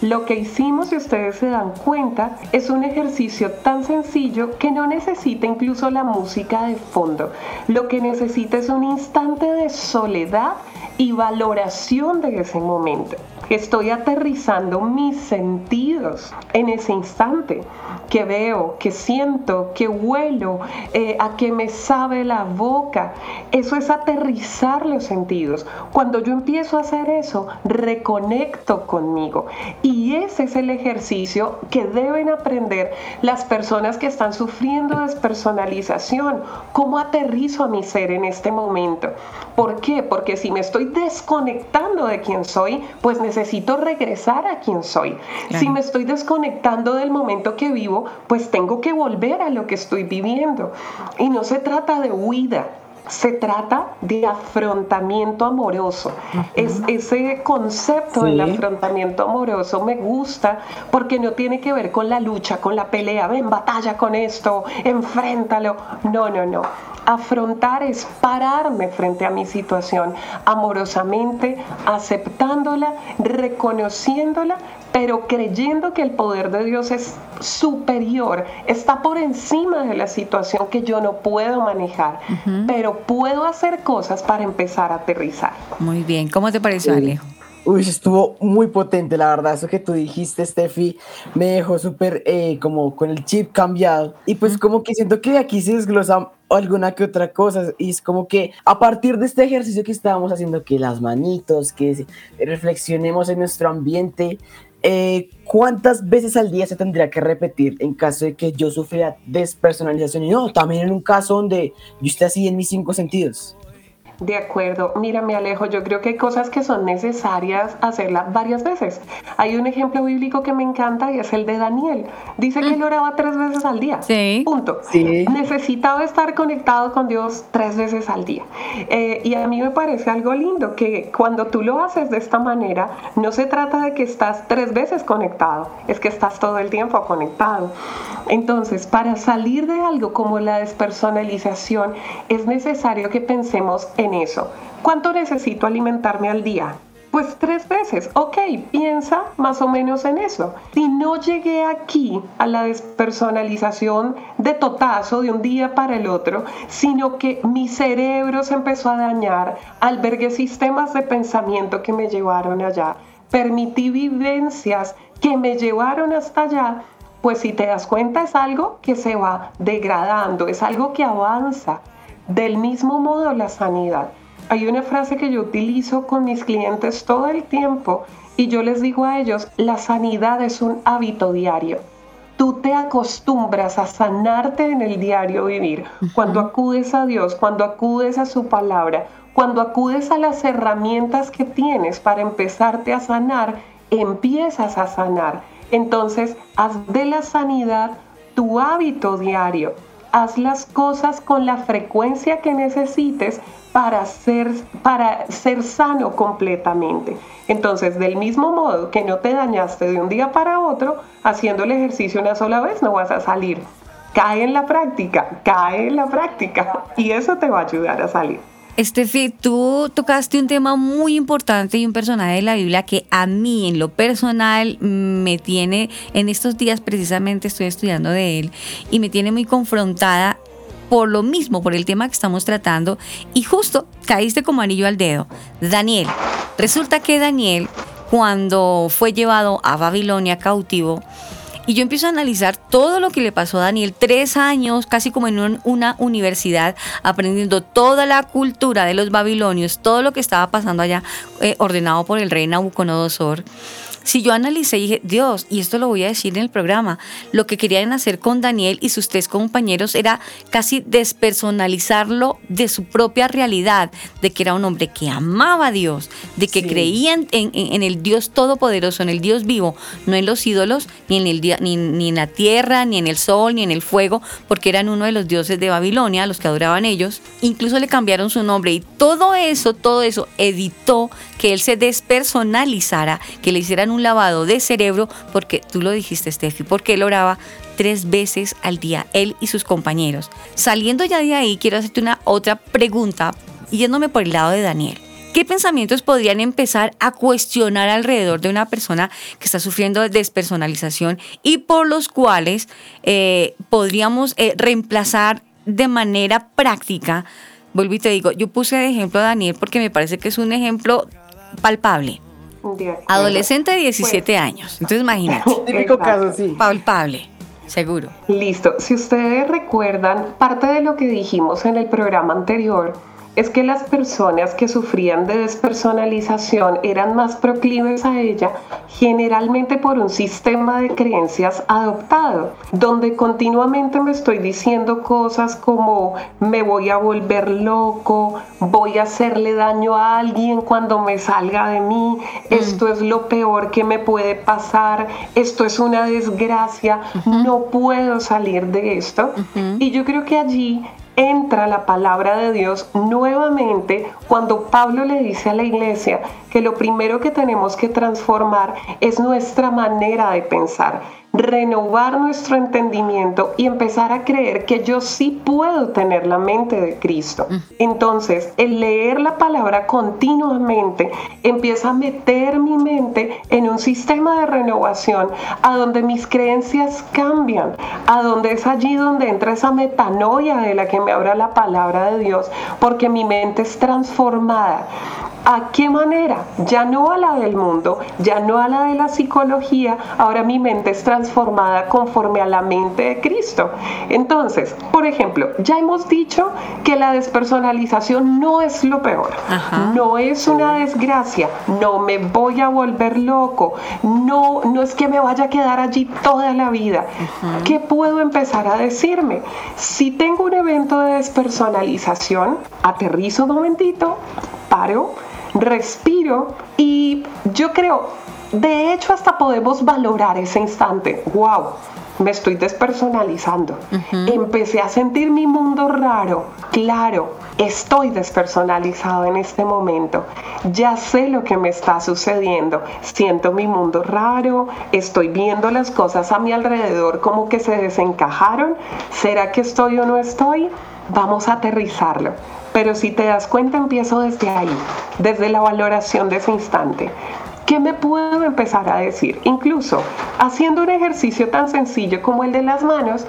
Speaker 9: Lo que hicimos, si ustedes se dan cuenta, es un ejercicio tan sencillo que no necesita incluso la música de fondo. Lo que necesita es un instante de soledad y valoración de ese momento. Estoy aterrizando mis sentidos en ese instante, que veo, que siento, que huelo, eh, a que me sabe la boca. Eso es aterrizar los sentidos. Cuando yo empiezo a hacer eso, reconecto conmigo. Y ese es el ejercicio que deben aprender las personas que están sufriendo despersonalización. ¿Cómo aterrizo a mi ser en este momento? ¿Por qué? Porque si me estoy desconectando de quién soy, pues necesito regresar a quién soy. Si me estoy desconectando del momento que vivo, pues tengo que volver a lo que estoy viviendo. Y no se trata de huida. Se trata de afrontamiento amoroso. Es ese concepto del afrontamiento amoroso me gusta porque no tiene que ver con la lucha, con la pelea, ven, batalla con esto, enfréntalo. No, no, no. Afrontar es pararme frente a mi situación amorosamente, aceptándola, reconociéndola, pero creyendo que el poder de Dios es superior, está por encima de la situación que yo no puedo manejar, pero puedo hacer cosas para empezar a aterrizar.
Speaker 3: Muy bien, ¿cómo te pareció, Alejo?
Speaker 4: Uy, estuvo muy potente, la verdad. Eso que tú dijiste, Steffi, me dejó súper eh, como con el chip cambiado. Y pues como que siento que aquí se desglosa alguna que otra cosa. Y es como que a partir de este ejercicio que estábamos haciendo, que las manitos, que reflexionemos en nuestro ambiente, eh, ¿cuántas veces al día se tendría que repetir en caso de que yo sufriera despersonalización? Y no, también en un caso donde yo esté así en mis cinco sentidos.
Speaker 9: De acuerdo, mira, me alejo, yo creo que hay cosas que son necesarias hacerlas varias veces. Hay un ejemplo bíblico que me encanta y es el de Daniel. Dice que él oraba tres veces al día.
Speaker 3: Sí.
Speaker 9: Punto.
Speaker 4: Sí.
Speaker 9: Necesitaba estar conectado con Dios tres veces al día. Eh, y a mí me parece algo lindo que cuando tú lo haces de esta manera, no se trata de que estás tres veces conectado, es que estás todo el tiempo conectado. Entonces, para salir de algo como la despersonalización, es necesario que pensemos en eso. ¿Cuánto necesito alimentarme al día? Pues tres veces. Ok, piensa más o menos en eso. Si no llegué aquí a la despersonalización de totazo de un día para el otro, sino que mi cerebro se empezó a dañar, albergué sistemas de pensamiento que me llevaron allá, permití vivencias que me llevaron hasta allá, pues si te das cuenta es algo que se va degradando, es algo que avanza. Del mismo modo la sanidad. Hay una frase que yo utilizo con mis clientes todo el tiempo y yo les digo a ellos, la sanidad es un hábito diario. Tú te acostumbras a sanarte en el diario vivir. Cuando acudes a Dios, cuando acudes a su palabra, cuando acudes a las herramientas que tienes para empezarte a sanar, empiezas a sanar. Entonces, haz de la sanidad tu hábito diario. Haz las cosas con la frecuencia que necesites para ser, para ser sano completamente. Entonces, del mismo modo que no te dañaste de un día para otro, haciendo el ejercicio una sola vez no vas a salir. Cae en la práctica, cae en la práctica y eso te va a ayudar a salir.
Speaker 3: Estefi, tú tocaste un tema muy importante y un personaje de la Biblia que a mí en lo personal me tiene, en estos días precisamente estoy estudiando de él y me tiene muy confrontada por lo mismo, por el tema que estamos tratando y justo caíste como anillo al dedo. Daniel, resulta que Daniel cuando fue llevado a Babilonia cautivo, y yo empiezo a analizar todo lo que le pasó a Daniel, tres años casi como en una universidad, aprendiendo toda la cultura de los babilonios, todo lo que estaba pasando allá, eh, ordenado por el rey Nabucodonosor. Si yo analicé y dije, Dios, y esto lo voy a decir en el programa, lo que querían hacer con Daniel y sus tres compañeros era casi despersonalizarlo de su propia realidad, de que era un hombre que amaba a Dios, de que creía en, el Dios todopoderoso, en el Dios vivo, no en los ídolos, ni en, el, ni, ni en la tierra, ni en el sol, ni en el fuego, porque eran uno de los dioses de Babilonia, los que adoraban ellos. Incluso le cambiaron su nombre y todo eso, todo eso editó que él se despersonalizara, que le hicieran un lavado de cerebro, porque tú lo dijiste, Steffi, porque él oraba tres veces al día, él y sus compañeros. Saliendo ya de ahí, quiero hacerte una otra pregunta, yéndome por el lado de Daniel. ¿Qué pensamientos podrían empezar a cuestionar alrededor de una persona que está sufriendo de despersonalización y por los cuales eh, podríamos eh, reemplazar de manera práctica? Vuelvo y te digo, yo puse de ejemplo a Daniel porque me parece que es un ejemplo palpable. Adolescente de 17 años. Entonces imagínate.
Speaker 4: Típico caso, sí.
Speaker 3: Palpable. Seguro.
Speaker 9: Listo. Si ustedes recuerdan, parte de lo que dijimos en el programa anterior es que las personas que sufrían de despersonalización eran más proclives a ella generalmente por un sistema de creencias adoptado, donde continuamente me estoy diciendo cosas como me voy a volver loco, voy a hacerle daño a alguien cuando me salga de mí, esto es lo peor que me puede pasar, esto es una desgracia, no puedo salir de esto. Y yo creo que allí entra la palabra de Dios nuevamente cuando Pablo le dice a la iglesia que lo primero que tenemos que transformar es nuestra manera de pensar renovar nuestro entendimiento y empezar a creer que yo sí puedo tener la mente de Cristo. Entonces, el leer la palabra continuamente empieza a meter mi mente en un sistema de renovación a donde mis creencias cambian, a donde es allí donde entra esa metanoia de la que me habla la palabra de Dios, porque mi mente es transformada. ¿A qué manera? Ya no a la del mundo, ya no a la de la psicología, ahora mi mente es transformada conforme a la mente de Cristo. Entonces, por ejemplo, ya hemos dicho que la despersonalización no es lo peor, no es una desgracia, no me voy a volver loco, no, no es que me vaya a quedar allí toda la vida. ¿Qué puedo empezar a decirme? Si tengo un evento de despersonalización, aterrizo un momentito, paro, respiro y yo creo, de hecho hasta podemos valorar ese instante. ¡Wow! Me estoy despersonalizando. Empecé a sentir mi mundo raro. Claro, estoy despersonalizado en este momento. Ya sé lo que me está sucediendo. Siento mi mundo raro. Estoy viendo las cosas a mi alrededor como que se desencajaron. ¿Será que estoy o no estoy? Vamos a aterrizarlo. Pero si te das cuenta, empiezo desde ahí, desde la valoración de ese instante. ¿Qué me puedo empezar a decir? Incluso haciendo un ejercicio tan sencillo como el de las manos,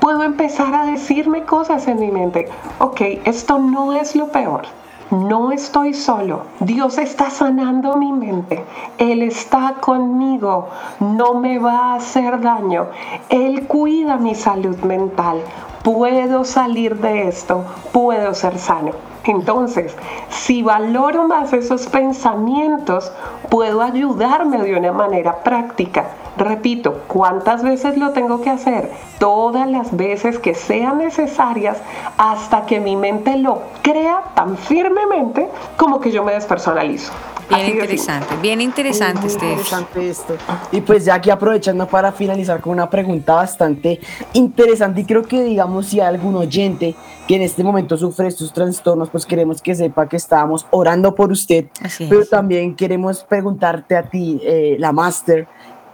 Speaker 9: puedo empezar a decirme cosas en mi mente. Ok, esto no es lo peor. No estoy solo. Dios está sanando mi mente. Él está conmigo. No me va a hacer daño. Él cuida mi salud mental. Puedo salir de esto. Puedo ser sano. Entonces, si valoro más esos pensamientos, puedo ayudarme de una manera práctica. Repito, ¿cuántas veces lo tengo que hacer? Todas las veces que sean necesarias hasta que mi mente lo crea tan firmemente como que yo me despersonalizo.
Speaker 3: Bien interesante, bien interesante,
Speaker 4: Muy
Speaker 3: Steph.
Speaker 4: interesante esto. Y pues ya aquí aprovechando para finalizar con una pregunta bastante interesante y creo que digamos si hay algún oyente que en este momento sufre estos trastornos, pues queremos que sepa que estábamos orando por usted,
Speaker 3: Así es.
Speaker 4: pero también queremos preguntarte a ti, eh, la máster,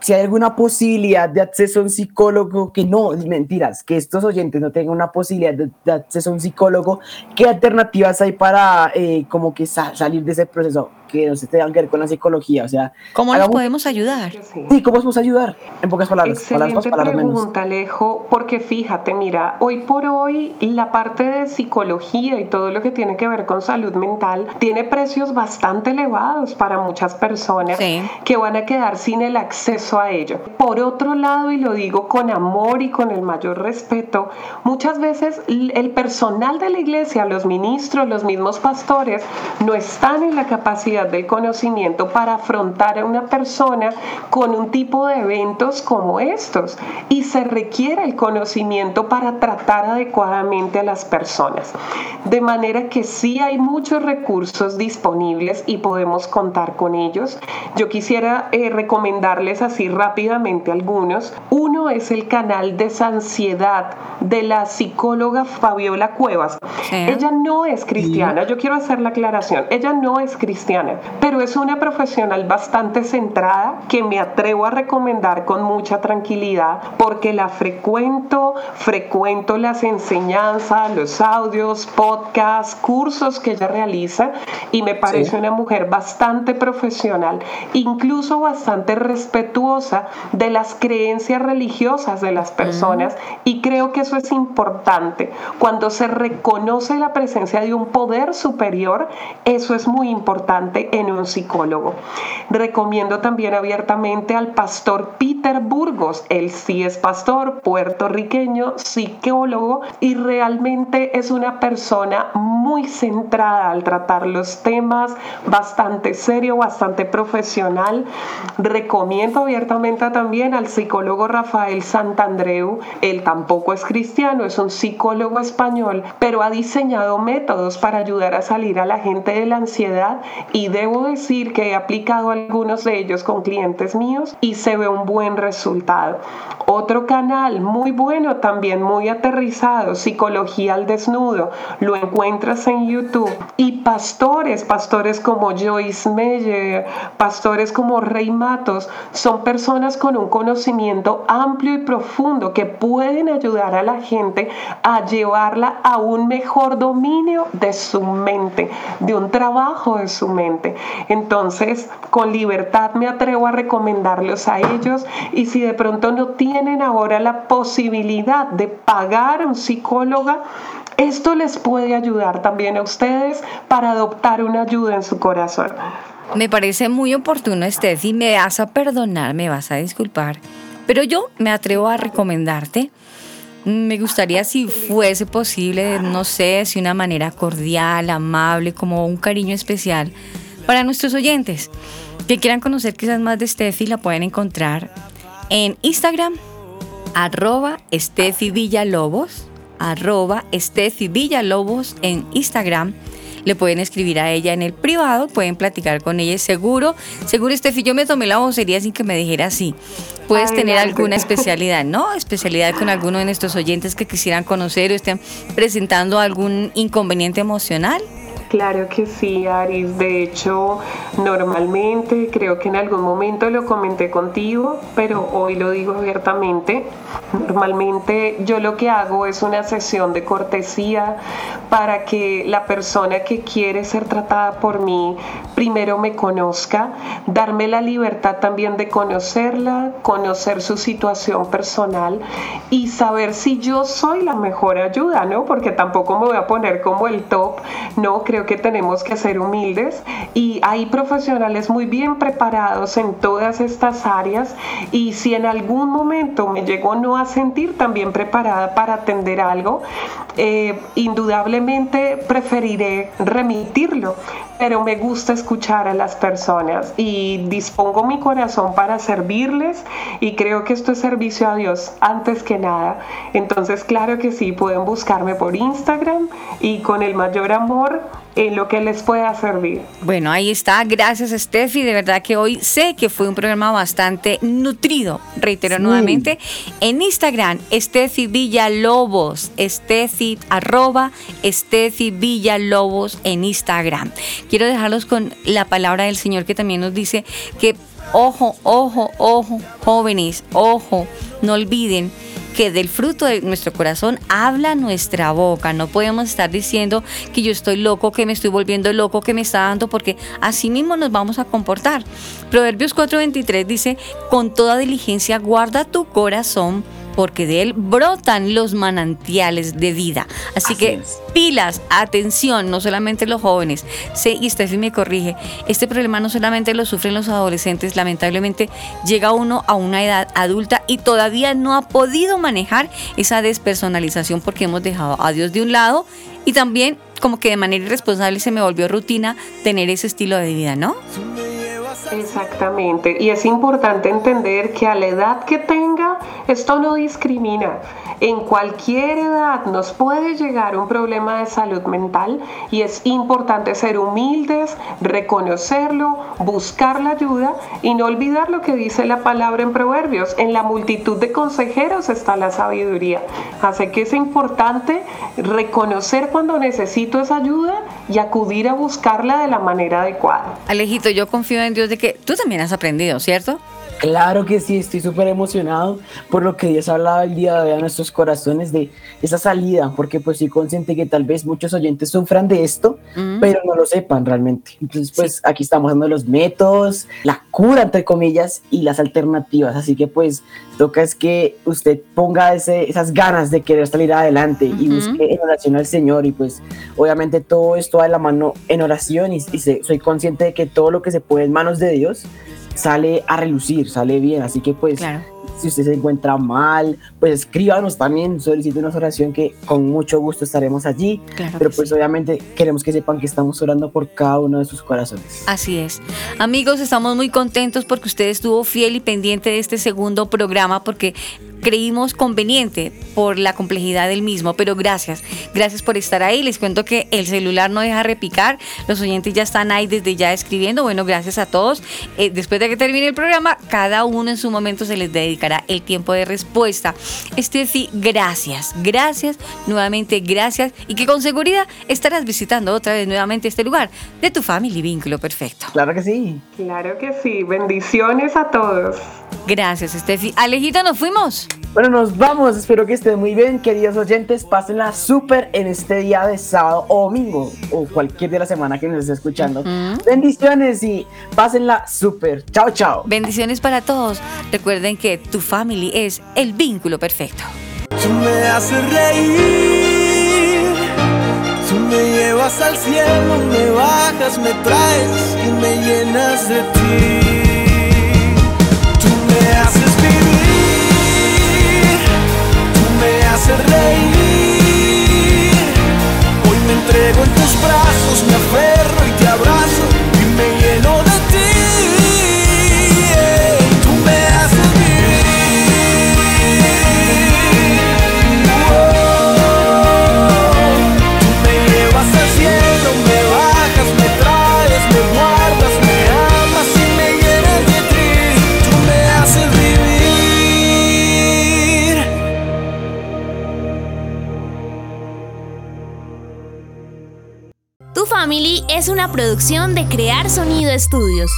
Speaker 4: si hay alguna posibilidad de acceso a un psicólogo, que no, mentiras, que estos oyentes no tengan una posibilidad de, acceso a un psicólogo, ¿qué alternativas hay para eh, como que sa- salir de ese proceso que no se tengan que ver con la psicología? O sea,
Speaker 3: ¿Cómo nos
Speaker 4: hagamos-
Speaker 3: podemos ayudar?
Speaker 9: Sí.
Speaker 4: Sí, ¿cómo podemos ayudar? En pocas palabras, palabras
Speaker 9: Excelente
Speaker 4: palabras menos.
Speaker 9: pregunta, Alejo, porque fíjate, mira, hoy por hoy la parte de psicología y todo lo que tiene que ver con salud mental tiene precios bastante elevados para muchas personas
Speaker 3: Sí.
Speaker 9: que van a quedar sin el acceso a ello. Por otro lado, y lo digo con amor y con el mayor respeto, muchas veces el personal de la iglesia, los ministros, los mismos pastores, no están en la capacidad del conocimiento para afrontar a una persona con un tipo de eventos como estos. Y se requiere el conocimiento para tratar adecuadamente a las personas. De manera que sí hay muchos recursos disponibles y podemos contar con ellos. Yo quisiera eh, recomendarles así rápidamente algunos. Uno es el canal Desansiedad de la psicóloga Fabiola Cuevas.
Speaker 3: Sí.
Speaker 9: Ella no es cristiana, yo quiero hacer la aclaración, ella no es cristiana, pero es una profesional bastante centrada que me atrevo a recomendar con mucha tranquilidad porque la frecuento, frecuento las enseñanzas, los audios, podcasts, cursos que ella realiza y me parece una mujer bastante profesional, incluso bastante respetuosa de las creencias religiosas de las personas y creo que eso es importante. Cuando se reconoce la presencia de un poder superior, eso es muy importante en un psicólogo. Recomiendo también abiertamente al pastor Peter Burgos. Él sí es pastor puertorriqueño, psicólogo y realmente es una persona muy centrada al tratar los temas, bastante serio, bastante profesional. Recomiendo abiertamente también al psicólogo Rafael Santandreu. Él tampoco es cristiano, es un psicólogo español, pero ha diseñado métodos para ayudar a salir a la gente de la ansiedad y debo decir que he aplicado algunos de ellos con clientes míos y se ve un buen resultado. Otro canal muy bueno, también muy aterrizado, Psicología al Desnudo, lo encuentras en YouTube. Y pastores, pastores como Joyce Meyer, pastores como Rey Matos, son personas con un conocimiento amplio y profundo que pueden ayudar a la gente a llevarla a un mejor dominio de su mente, de un trabajo de su mente. Entonces, con libertad me atrevo a recomendarlos a ellos y si de pronto no tienen ahora la posibilidad de pagar a un psicóloga, esto les puede ayudar también a ustedes para adoptar una ayuda en su corazón.
Speaker 3: Me parece muy oportuno, Steph, y me vas a perdonar, me vas a disculpar, pero yo me atrevo a recomendarte. Me gustaría si fuese posible, no sé, si una manera cordial, amable, como un cariño especial para nuestros oyentes que quieran conocer quizás más de Steffi, la pueden encontrar en Instagram, arroba Steffi Villalobos, arroba Steffi Villalobos en Instagram. Le pueden escribir a ella en el privado, pueden platicar con ella. Seguro, seguro, Steffi, yo me tomé la vocería sin que me dijera así. Puedes tener alguna especialidad, ¿no? Especialidad con alguno de nuestros oyentes que quisieran conocer o estén presentando algún inconveniente emocional.
Speaker 9: Claro que sí, Aris. De hecho, normalmente, creo que en algún momento lo comenté contigo, pero hoy lo digo abiertamente. Normalmente yo lo que hago es una sesión de cortesía para que la persona que quiere ser tratada por mí primero me conozca, darme la libertad también de conocerla, conocer su situación personal y saber si yo soy la mejor ayuda, ¿no? Porque tampoco me voy a poner como el top, no, creo creo que tenemos que ser humildes y hay profesionales muy bien preparados en todas estas áreas y si en algún momento me llego no a sentir también preparada para atender algo, eh, indudablemente preferiré remitirlo, pero me gusta escuchar a las personas y dispongo mi corazón para servirles y creo que esto es servicio a Dios antes que nada. Entonces, claro que sí, pueden buscarme por Instagram y con el mayor amor en lo que les pueda servir.
Speaker 3: Bueno, ahí está. Gracias, Steffi. De verdad que hoy sé que fue un programa bastante nutrido. Reitero nuevamente. En Instagram, Steffi Villalobos. Steffi, arroba Steffi Villalobos en Instagram. Quiero dejarlos con la palabra del Señor que también nos dice que, ojo, ojo, ojo, jóvenes, ojo, no olviden que del fruto de nuestro corazón habla nuestra boca. No podemos estar diciendo que yo estoy loco, que me estoy volviendo loco, que me está dando, porque así mismo nos vamos a comportar. Proverbios 4:23 dice, con toda diligencia guarda tu corazón porque de él brotan los manantiales de vida. Así, que pilas, atención, no solamente los jóvenes. Sé, y Steffi me corrige, este problema no solamente lo sufren los adolescentes, lamentablemente llega uno a una edad adulta y todavía no ha podido manejar esa despersonalización porque hemos dejado a Dios de un lado y también como que de manera irresponsable se me volvió rutina tener ese estilo de vida, ¿no?
Speaker 9: Exactamente, y es importante entender que a la edad que tenga, esto no discrimina. En cualquier edad nos puede llegar un problema de salud mental y es importante ser humildes, reconocerlo, buscar la ayuda y no olvidar lo que dice la palabra en Proverbios. En la multitud de consejeros está la sabiduría. Así que es importante reconocer cuando necesito esa ayuda y acudir a buscarla de la manera adecuada.
Speaker 3: Alejito, yo confío en Dios de que tú también has aprendido, ¿cierto?
Speaker 4: Claro que sí, estoy súper emocionado por lo que Dios ha hablado el día de hoy a nuestros corazones de esa salida, porque pues soy consciente que tal vez muchos oyentes sufran de esto, pero no lo sepan realmente. Entonces pues aquí estamos dando los métodos, la cura entre comillas y las alternativas, así que pues toca es que usted ponga ese, esas ganas de querer salir adelante y busque en oración al Señor y pues obviamente todo esto va de la mano en oración y, y soy consciente de que todo lo que se puede en manos de Dios sale a relucir, sale bien. Así que pues, si usted se encuentra mal, pues escríbanos también, una oración que con mucho gusto estaremos allí. pero pues obviamente queremos que sepan que estamos orando por cada uno de sus corazones.
Speaker 3: Así es. Amigos, estamos muy contentos porque usted estuvo fiel y pendiente de este segundo programa porque creímos conveniente por la complejidad del mismo, pero gracias, gracias por estar ahí. Les cuento que el celular no deja repicar, los oyentes ya están ahí desde ya escribiendo. Bueno, gracias a todos. Eh, después de que termine el programa, cada uno en su momento se les dedicará el tiempo de respuesta. Steffi, gracias, gracias, nuevamente gracias y que con seguridad estarás visitando otra vez nuevamente este lugar de tu family vínculo perfecto.
Speaker 4: Claro que sí.
Speaker 9: Claro que sí. Bendiciones a todos.
Speaker 3: Gracias, Steffi. Alejita, nos fuimos.
Speaker 4: Bueno, nos vamos. Espero que estén muy bien, queridos oyentes. Pásenla súper en este día de sábado o domingo o cualquier día de la semana que nos esté escuchando. Bendiciones y pásenla súper. Chao, chao.
Speaker 3: Bendiciones para todos. Recuerden que tu family es el vínculo perfecto.
Speaker 2: Tú me haces reír. Tú me llevas al cielo, me bajas, me traes y me llenas de ti. Reír. Hoy me entrego en tus brazos, me aferro y te abrazo y me lleno de
Speaker 8: es una producción de Crear Sonido Estudios.